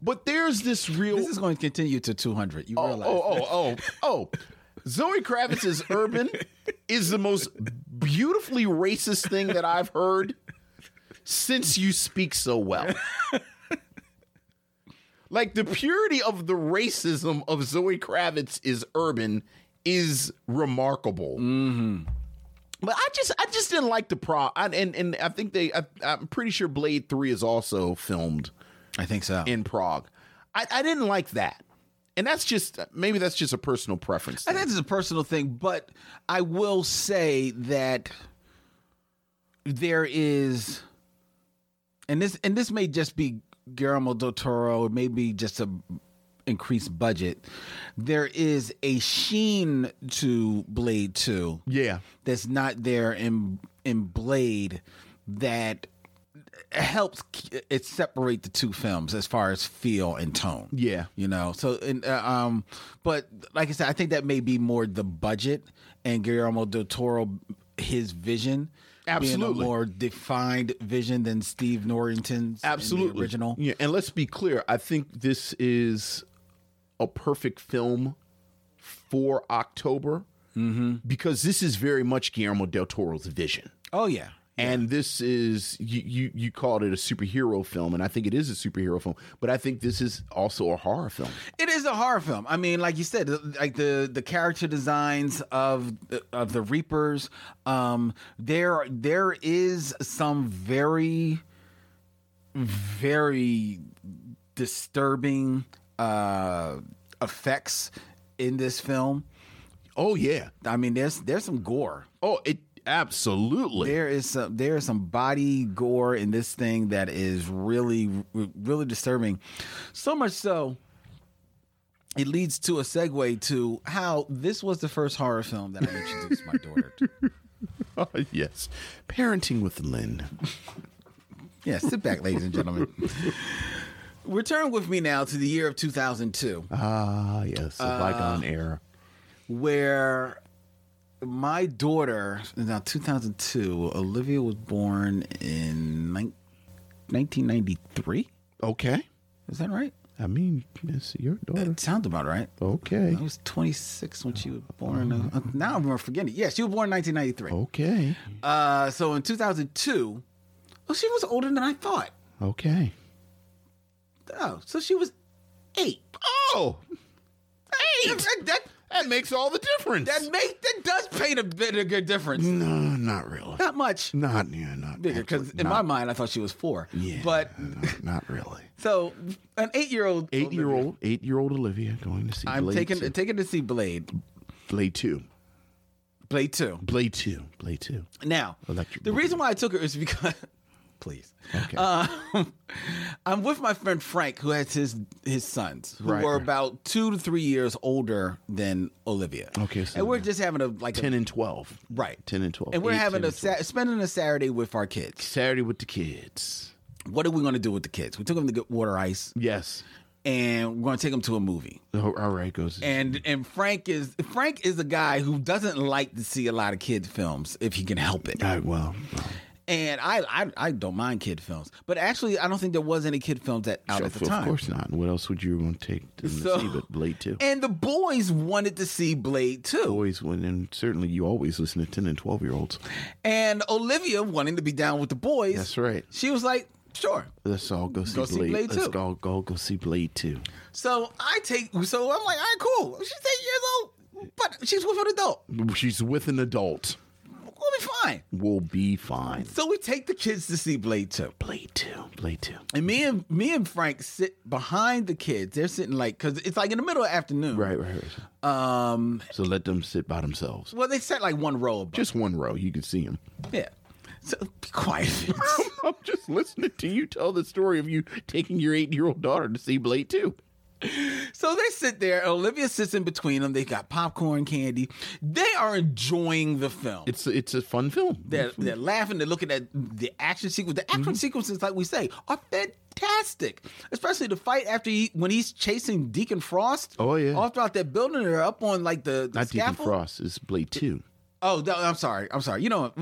But there's this real. This is going to continue to 200. You oh, oh, realize? oh, oh, oh, oh. Zoe Kravitz's urban is the most beautifully racist thing that I've heard since you speak so well. like the purity of the racism of Zoe Kravitz is urban is remarkable. Mm-hmm. But I just I just didn't like the pro I, and and I think they I, I'm pretty sure Blade Three is also filmed I think so. in Prague. I, I didn't like that, and that's just maybe that's just a personal preference. I think it's a personal thing, but I will say that there is, and this and this may just be Guillermo del Toro, it may be just a increased budget. There is a sheen to Blade Two, Yeah. that's not there in in Blade that helps it separate the two films as far as feel and tone. Yeah. you know. So, and, uh, um, but like I said, I think that may be more the budget and Guillermo del Toro, his vision. Absolutely. a more defined vision than Steve Norrington's Absolutely. original. Yeah, and let's be clear. I think this is a perfect film for October because this is very much Guillermo del Toro's vision. Oh yeah, And this is you, you you called it a superhero film, and I think it is a superhero film. But I think this is also a horror film. It is a horror film. I mean, like you said, like the the character designs of of the Reapers. Um, there there is some very very disturbing uh, effects in this film. Oh yeah. I mean, there's there's some gore. Oh, it absolutely. There is some there is some body gore in this thing that is really really disturbing. So much so it leads to a segue to how this was the first horror film that I introduced my daughter to. Oh, yes. Parenting with Lynn. Yeah, sit back, ladies and gentlemen. Return with me now to the year of 2002. Ah, yes. A bygone era. where my daughter now 2002 olivia was born in nine- 1993 Okay. is that right? I mean, it's your daughter. it sounds about right. Okay. i was 26 when she was born. Uh, now i'm forgetting yeah she was born in 1993 Okay. uh, so in 2002 well she was older than i thought. Okay. oh so she was eight. Oh, eight! That, that, that makes all the difference. that, make, that does paint a bit of a good difference no, not really. not much Not yeah, not bigger because in my mind i thought she was four Yeah, but no, not really. So an eight-year-old, Eight year old, eight year old Olivia going to see. I'm Blade taking two. taking to see Blade. Blade two. Blade two. Blade two. Blade two. Now, Electric the Boogaloo. reason why I took her is because, please, Okay. um, I'm with my friend Frank, who has his his sons, who Right, are about two to three years older than Olivia. Okay, so and we're just having a like ten a, and twelve. right, Ten and twelve. and we're Eight, having 10, a and sa- spending a Saturday with our kids. Saturday with the kids. What are we going to do with the kids? We took them to get water ice, Yes. and we're going to take them to a movie. Oh, all right, goes. and and Frank is Frank is a guy who doesn't like to see a lot of kids films if he can help it. I, well, well, And I I, I don't mind kid films, but actually I don't think there was any kid films that out at the of time. Of course not. What else would you want to take to So- see but Blade two? And the boys wanted to see Blade too, Always when, and certainly you always listen to ten and twelve year olds. and Olivia wanting to be down with the boys. That's right. She was like, "Sure." Let's all go see Go see Blade. Blade Let's 2. go go go see Blade two. So I take. So I'm like, "All right, cool." She's eight years old, but she's with an adult. She's with an adult. We'll be fine. We'll be fine. So we take the kids to see Blade two. Blade two. Blade two. And me and me and Frank sit behind the kids. They're sitting like because it's like in the middle of the afternoon. Right, right, right. Um. So let them sit by themselves. Well, they sat like one row above. Just one row. You can see them. yeah. So be quiet. I'm just listening to you tell the story of you taking your eight year old daughter to see Blade two. So they sit there. Olivia sits in between them. They got popcorn, candy. They are enjoying the film. It's it's a fun film. they're, they're laughing. They're looking at the action sequence. The action mm-hmm. sequences, like we say, are fantastic. Especially the fight after he when he's chasing Deacon Frost. Oh, yeah. all throughout that building. They're up on like the, the Not Deacon. Frost. It's Blade two. Oh, no, I'm sorry. I'm sorry. You know,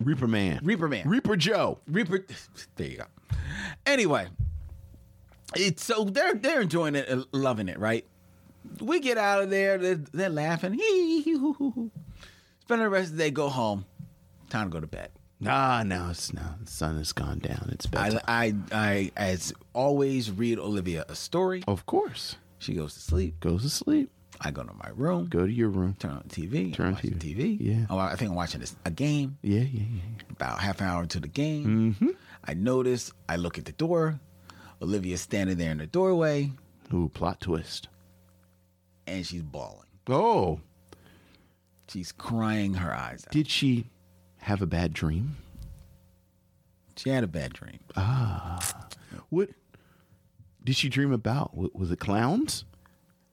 Reaper Man. Reaper Man. Reaper Joe. Reaper. There you go. Anyway, it's so they're they're enjoying it, loving it, right? We get out of there. They're, they're laughing. Spend the rest of the day. Go home. Time to go to bed. Nah, no, it's no. The sun has gone down. It's bedtime. I, I, I, as always, read Olivia a story. of course. She goes to sleep. Goes to sleep. I go to my room. Go to your room. Turn on the TV. Turn on TV. TV. Yeah. Oh, I think I'm watching this a game. Yeah, yeah, yeah. About half an hour into the game, Mm-hmm. I notice. I look at the door. Olivia's standing there in the doorway, Ooh, plot twist. and she's bawling. Oh, She's crying her eyes out. did she have a bad dream? She had a bad dream. Ah. What did she dream about? Was it clowns?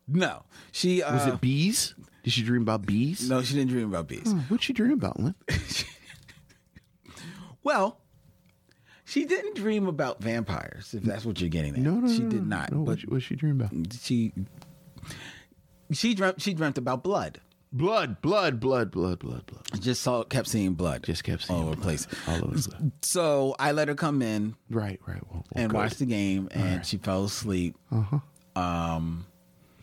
No, she. Uh, Was it bees? Did she dream about bees? No, she didn't dream about bees. Oh, what'd she dream about, Lynn? Well, she didn't dream about vampires. If that's what you're getting at, No, no, she no, did not. No, but what what'd she dream about? she she dreamt she dreamt about blood. Blood, blood, blood, blood, blood, blood. Just saw kept seeing blood. Just kept seeing all over the place. All over the place. So I let her come in Right, right. Well, well, and good. watch the game, and she fell asleep. Uh-huh. Um,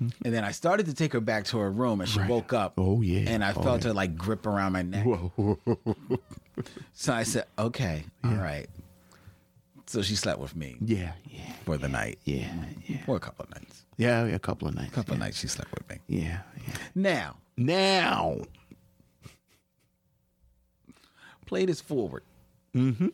and then I started to take her back to her room, and she Right. woke up. Oh, yeah. And I Oh, felt yeah. her like grip around my neck. Whoa. So I said, "Okay, all right." So she slept with me Yeah, yeah, for the night, yeah, yeah. for a couple of nights. Yeah, a couple of nights. A couple yeah. of nights she slept with me. Yeah, yeah. Now, Now, play this forward. Mm-hmm.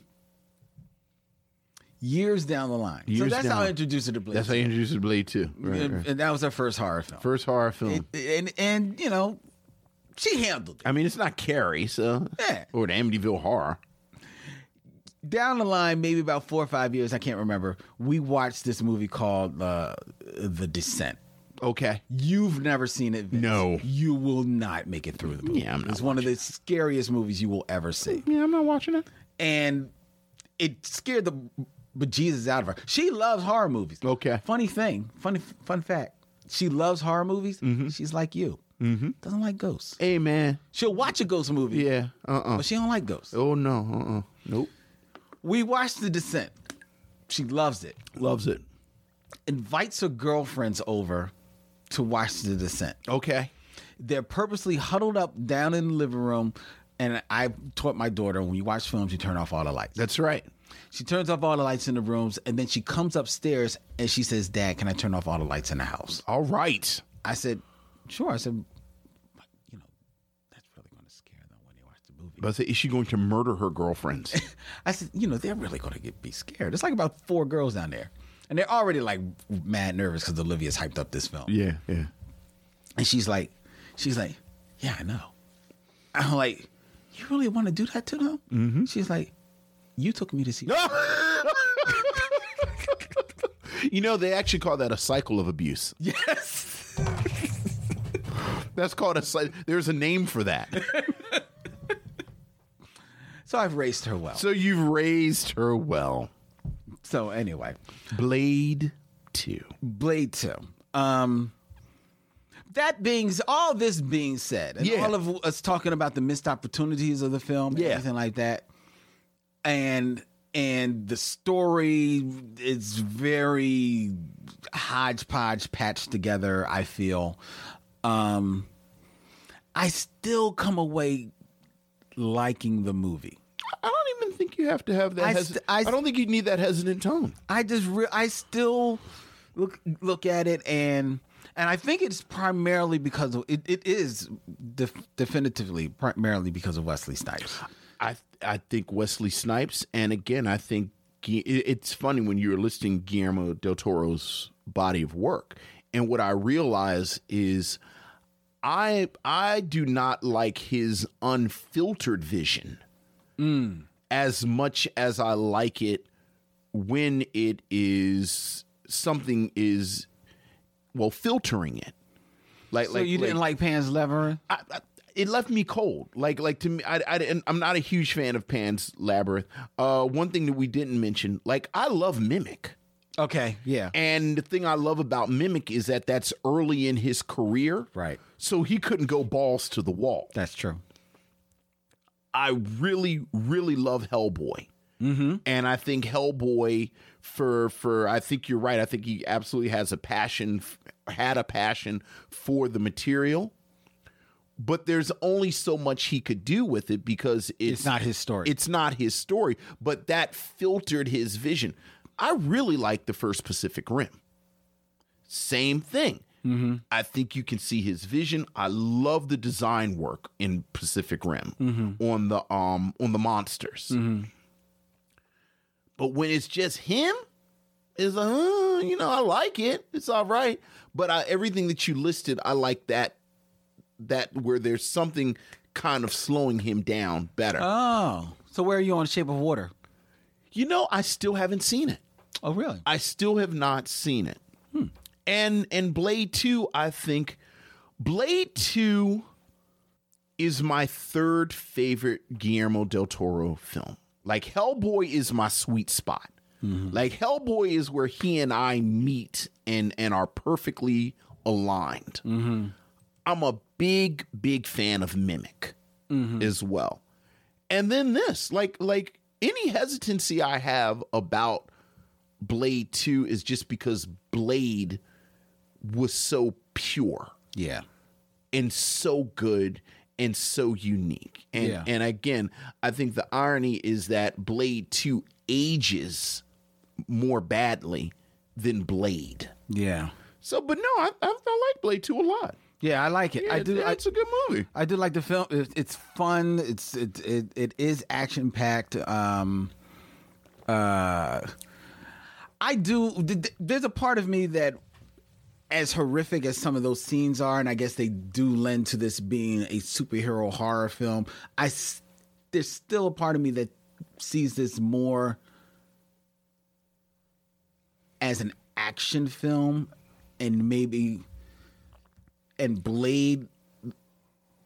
Years down the line. so Years that's how. I introduced her to Blade. that's how I introduced the Blade too. Right, and, right. and that was her first horror film. First horror film. It- and and you know, she handled it. I mean, it's not Carrie, so Yeah. or the Amityville Horror. Down the line, maybe about four or five years, I can't remember. We watched this movie called uh, The Descent. Okay. You've never seen it. Vince. No. you will not make it through the movie. Yeah, I'm not It's one of the scariest movies you will ever see, Yeah, I'm not watching it. and it scared the bejesus out of her. She loves horror movies. Okay. Funny thing, funny fun fact. She loves horror movies. She's like you. Mm-hmm. Doesn't like ghosts. Hey, man. She'll watch a ghost movie. Yeah. Uh. uh But she don't like ghosts. Oh no. Uh. uh Nope. We watched The Descent. She loves it. Loves it. Invites her girlfriends over to watch The Descent. Okay. They're purposely huddled up down in the living room. And I taught my daughter when you watch films, you turn off all the lights. That's right. She turns off all the lights in the rooms, and then she comes upstairs and she says, "Dad, can I turn off all the lights in the house?" All right. I said, "Sure." I said, "But, "You know, that's really going to scare them when they watch the movie." But I say, is she going to murder her girlfriends? I said, "You know, they're really going to get be scared." It's like about four girls down there, and they're already like mad nervous because Olivia's hyped up this film. yeah. Yeah. And she's like, she's like, yeah, I know. I'm like, you really want to do that to them? Mm-hmm. She's like, you took me to see. You know, they actually call that a cycle of abuse. Yes. That's called a cycle. There's a name for that. So I've raised her well. So, you've raised her well. So anyway, Blade 2. Blade Two. Um, that being all this being said, and Yeah. all of us talking about the missed opportunities of the film, and Yeah. everything like that, and and the story is very hodgepodge patched together. I feel, um, I still come away liking the movie. I don't even think you have to have that. I st- I, I don't think you need that hesitant tone. I just re- I still look look at it and and I think it's primarily because of it. It is def- definitively primarily because of Wesley Snipes. I I think Wesley Snipes, and again, I think it's funny when you're listing Guillermo del Toro's body of work, and what I realize is, I I do not like his unfiltered vision as much as I like it when it is something is well filtering it. Like So like you didn't like Pan's Labyrinth? I, I, it left me cold. Like like to me, I, I I'm not a huge fan of Pan's Labyrinth. Uh, one thing that we didn't mention, like I love Mimic, Okay, yeah, and the thing I love about Mimic is that that's early in his career, Right. So he couldn't go balls to the wall. that's true. I really, really love Hellboy. Mm-hmm. And I think Hellboy for for I think you're right. I think he absolutely has a passion had a passion for the material. But there's only so much he could do with it because it's, It's not his story. It's not his story, but that filtered his vision. I really like the first Pacific Rim. Same thing. I think you can see his vision. I love the design work in Pacific Rim on the um on the monsters. But when it's just him, it's like, uh, you know, I like it. It's all right. But I, everything that you listed, I like that that where there's something kind of slowing him down better. Oh, so where are you on Shape of Water? you know, I still haven't seen it. Oh, really? I still have not seen it. And and Blade 2, I think Blade 2 is my third favorite Guillermo del Toro film. Like Hellboy is my sweet spot. Mm-hmm. Like Hellboy is where he and I meet and and are perfectly aligned. Mm-hmm. I'm a big big fan of Mimic mm-hmm. as well. And then this, like like any hesitancy I have about Blade 2 is just because Blade was so pure yeah. and so good and so unique. And Yeah. and again, I think the irony is that Blade 2 ages more badly than Blade. Yeah. So but no, I I, I like Blade 2 a lot. Yeah, I like it. Yeah, I do. yeah, it's a good movie. I do like the film. It, it's fun. It's it it, it is action packed. Um, uh, I do. th- th- There's a part of me that as horrific as some of those scenes are, and I guess they do lend to this being a superhero horror film, I there's still a part of me that sees this more as an action film, and maybe and Blade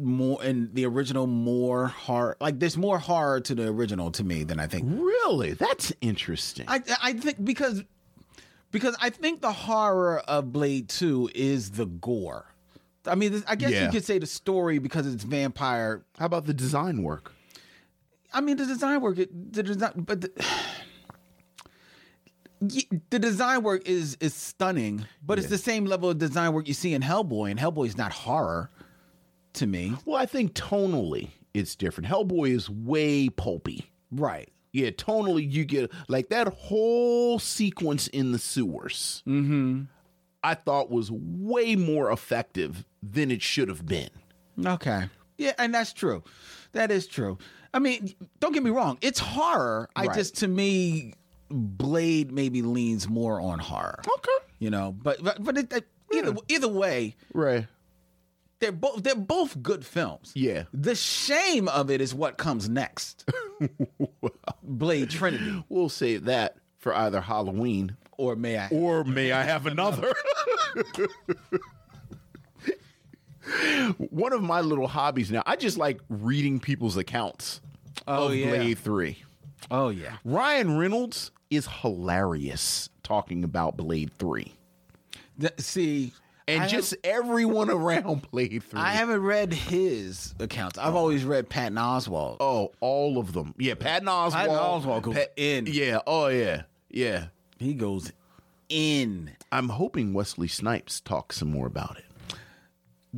more and the original more horror. Like there's more horror to the original to me than I think. Really, that's interesting. I I think because because I think the horror of Blade Two is the gore. I mean, I guess Yeah. you could say the story because it's vampire. How about the design work? I mean, the design work, it- the design, but the, the design work is is stunning. But it's the same level of design work you see in Hellboy, and Hellboy is not horror to me. Well, I think tonally it's different. Hellboy is way pulpy. Right. Yeah, tonally you get like that whole sequence in the sewers. Mm-hmm. I thought was way more effective than it should have been. Okay. Yeah, and that's true. That is true. I mean, don't get me wrong. It's horror. I just, to me, Blade maybe leans more on horror. Okay. You know, but but, but it, it- either either way, Right. They're both they're both good films. Yeah. The shame of it is what comes next. Blade Trinity, We'll save that for either Halloween or may I? or may I have another? One of my little hobbies now, I just like reading people's accounts Oh, of yeah. Blade 3. Oh yeah. Ryan Reynolds is hilarious talking about Blade 3. Th- see, And I just everyone around Blade 3. I haven't read his accounts. I've always read Patton Oswalt. Oh, all of them. Yeah, Patton Oswalt. Patton Oswalt goes in. Yeah, oh yeah. Yeah. He goes in. I'm hoping Wesley Snipes talks some more about it.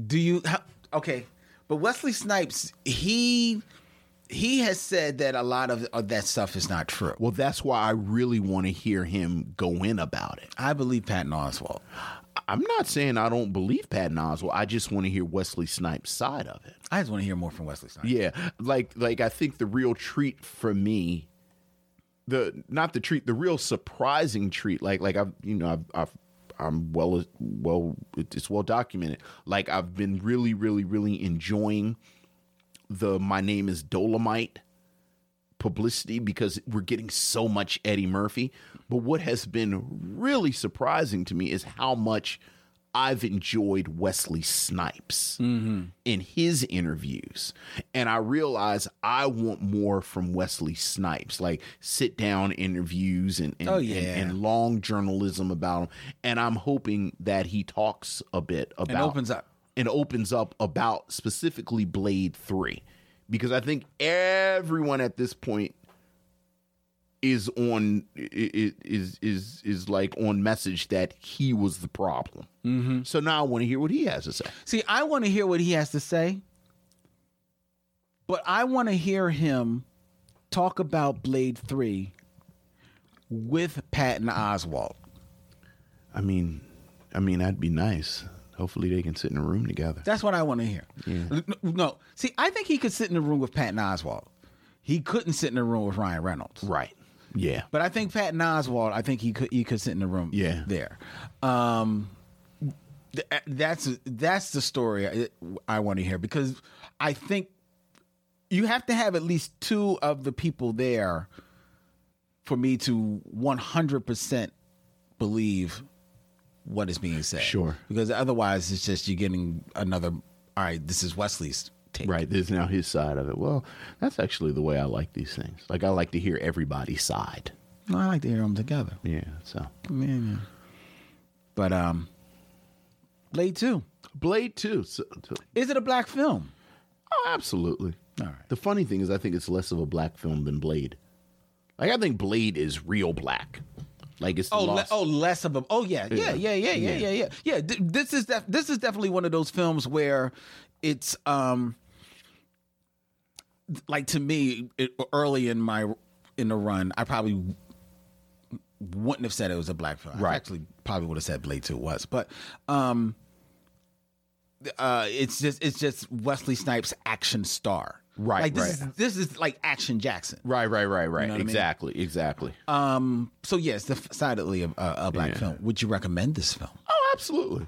Do you how, okay? But Wesley Snipes, he he has said that a lot of, of that stuff is not true. Well, that's why I really want to hear him go in about it. I believe Patton Oswalt. I'm not saying I don't believe Patton Oswalt. I just want to hear Wesley Snipes' side of it. I just want to hear more from Wesley Snipes. Yeah, like like I think the real treat for me, the not the treat, the real surprising treat. Like like I've you know I've, I've I'm well well it's well documented. Like I've been really really really enjoying the my name is Dolemite publicity because we're getting so much Eddie Murphy. But what has been really surprising to me is how much I've enjoyed Wesley Snipes mm-hmm. in his interviews. And I realize I want more from Wesley Snipes, like sit down interviews and, and, Oh, and- and long journalism about him. And I'm hoping that he talks a bit about And opens up. and opens up about specifically Blade 3 because I think everyone at this point is on is is is like on message that he was the problem. Mm-hmm. So now I want to hear what he has to say. See, I want to hear what he has to say, but I want to hear him talk about Blade Three with Patton Oswalt. I mean, I mean that'd be nice. Hopefully they can sit in a room together. That's what I want to hear. N- No, see, I think he could sit in a room with Patton Oswalt. He couldn't sit in a room with Ryan Reynolds. Right. Yeah. But I think Patton Oswalt, I think he could he could sit in the room Yeah. there. Um th- that's that's the story I, I want to hear because I think you have to have at least two of the people there for me to 100% believe what is being said. Sure. Because otherwise it's just you're getting another all right, this is Wesley's take. Right. There's now his side of it. Well, that's actually the way I like these things. Like I like to hear everybody's side. No, I like to hear them together. Yeah. So Yeah, yeah. But um Blade 2. Blade too. So, so- Is it a black film? oh, absolutely. All right. The funny thing is, I think it's less of a black film than Blade. Like I think Blade is real black. Like it's Oh, le- oh, less of a. Oh, yeah, yeah, yeah, yeah, yeah, yeah, yeah. Yeah, th- this is def- this is definitely one of those films where it's um like to me it, early in my in the run, I probably wouldn't have said it was a black film. I Right. actually probably would have said Blade Two was, but um, uh, it's just it's just Wesley Snipes action star. Right, Like this right. is this is like Action Jackson. right, right, right, right. know what I mean? exactly, exactly. Um, so yes, decidedly a, a, black Yeah. film. Would you recommend this film? oh, Absolutely.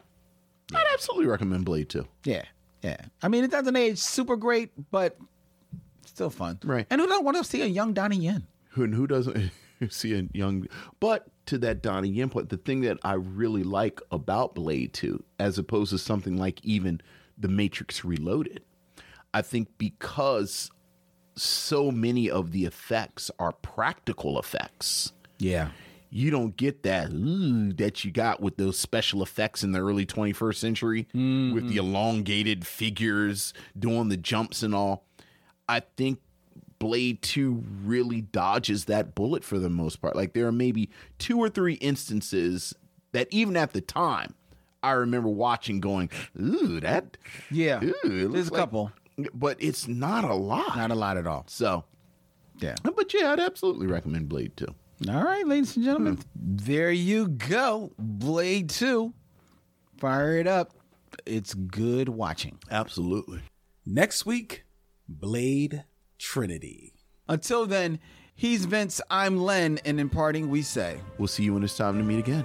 I'd absolutely recommend Blade 2. Yeah, yeah. I mean, it doesn't age super great, but still fun. Right. And who don't want to see a young Donnie Yen? Who, and who doesn't see a young. But to that Donnie Yen point, the thing that I really like about Blade 2, as opposed to something like even The Matrix Reloaded, I think because so many of the effects are practical effects. Yeah. You don't get that ooh, that you got with those special effects in the early 21st century mm-hmm. with the elongated figures doing the jumps and all. I think Blade 2 really dodges that bullet for the most part. Like there are maybe two or three instances that even at the time I remember watching going, ooh, that Yeah. ooh, There's looks a like-" couple. But it's not a lot. Not a lot at all. So, Yeah. but yeah, I'd absolutely recommend Blade 2. All right, ladies and gentlemen, hmm. there you go. Blade 2. Fire it up. It's good watching. Absolutely. Next week, Blade Trinity. Until then, he's Vince, I'm Len, and in parting, we say, We'll see you when it's time to meet again.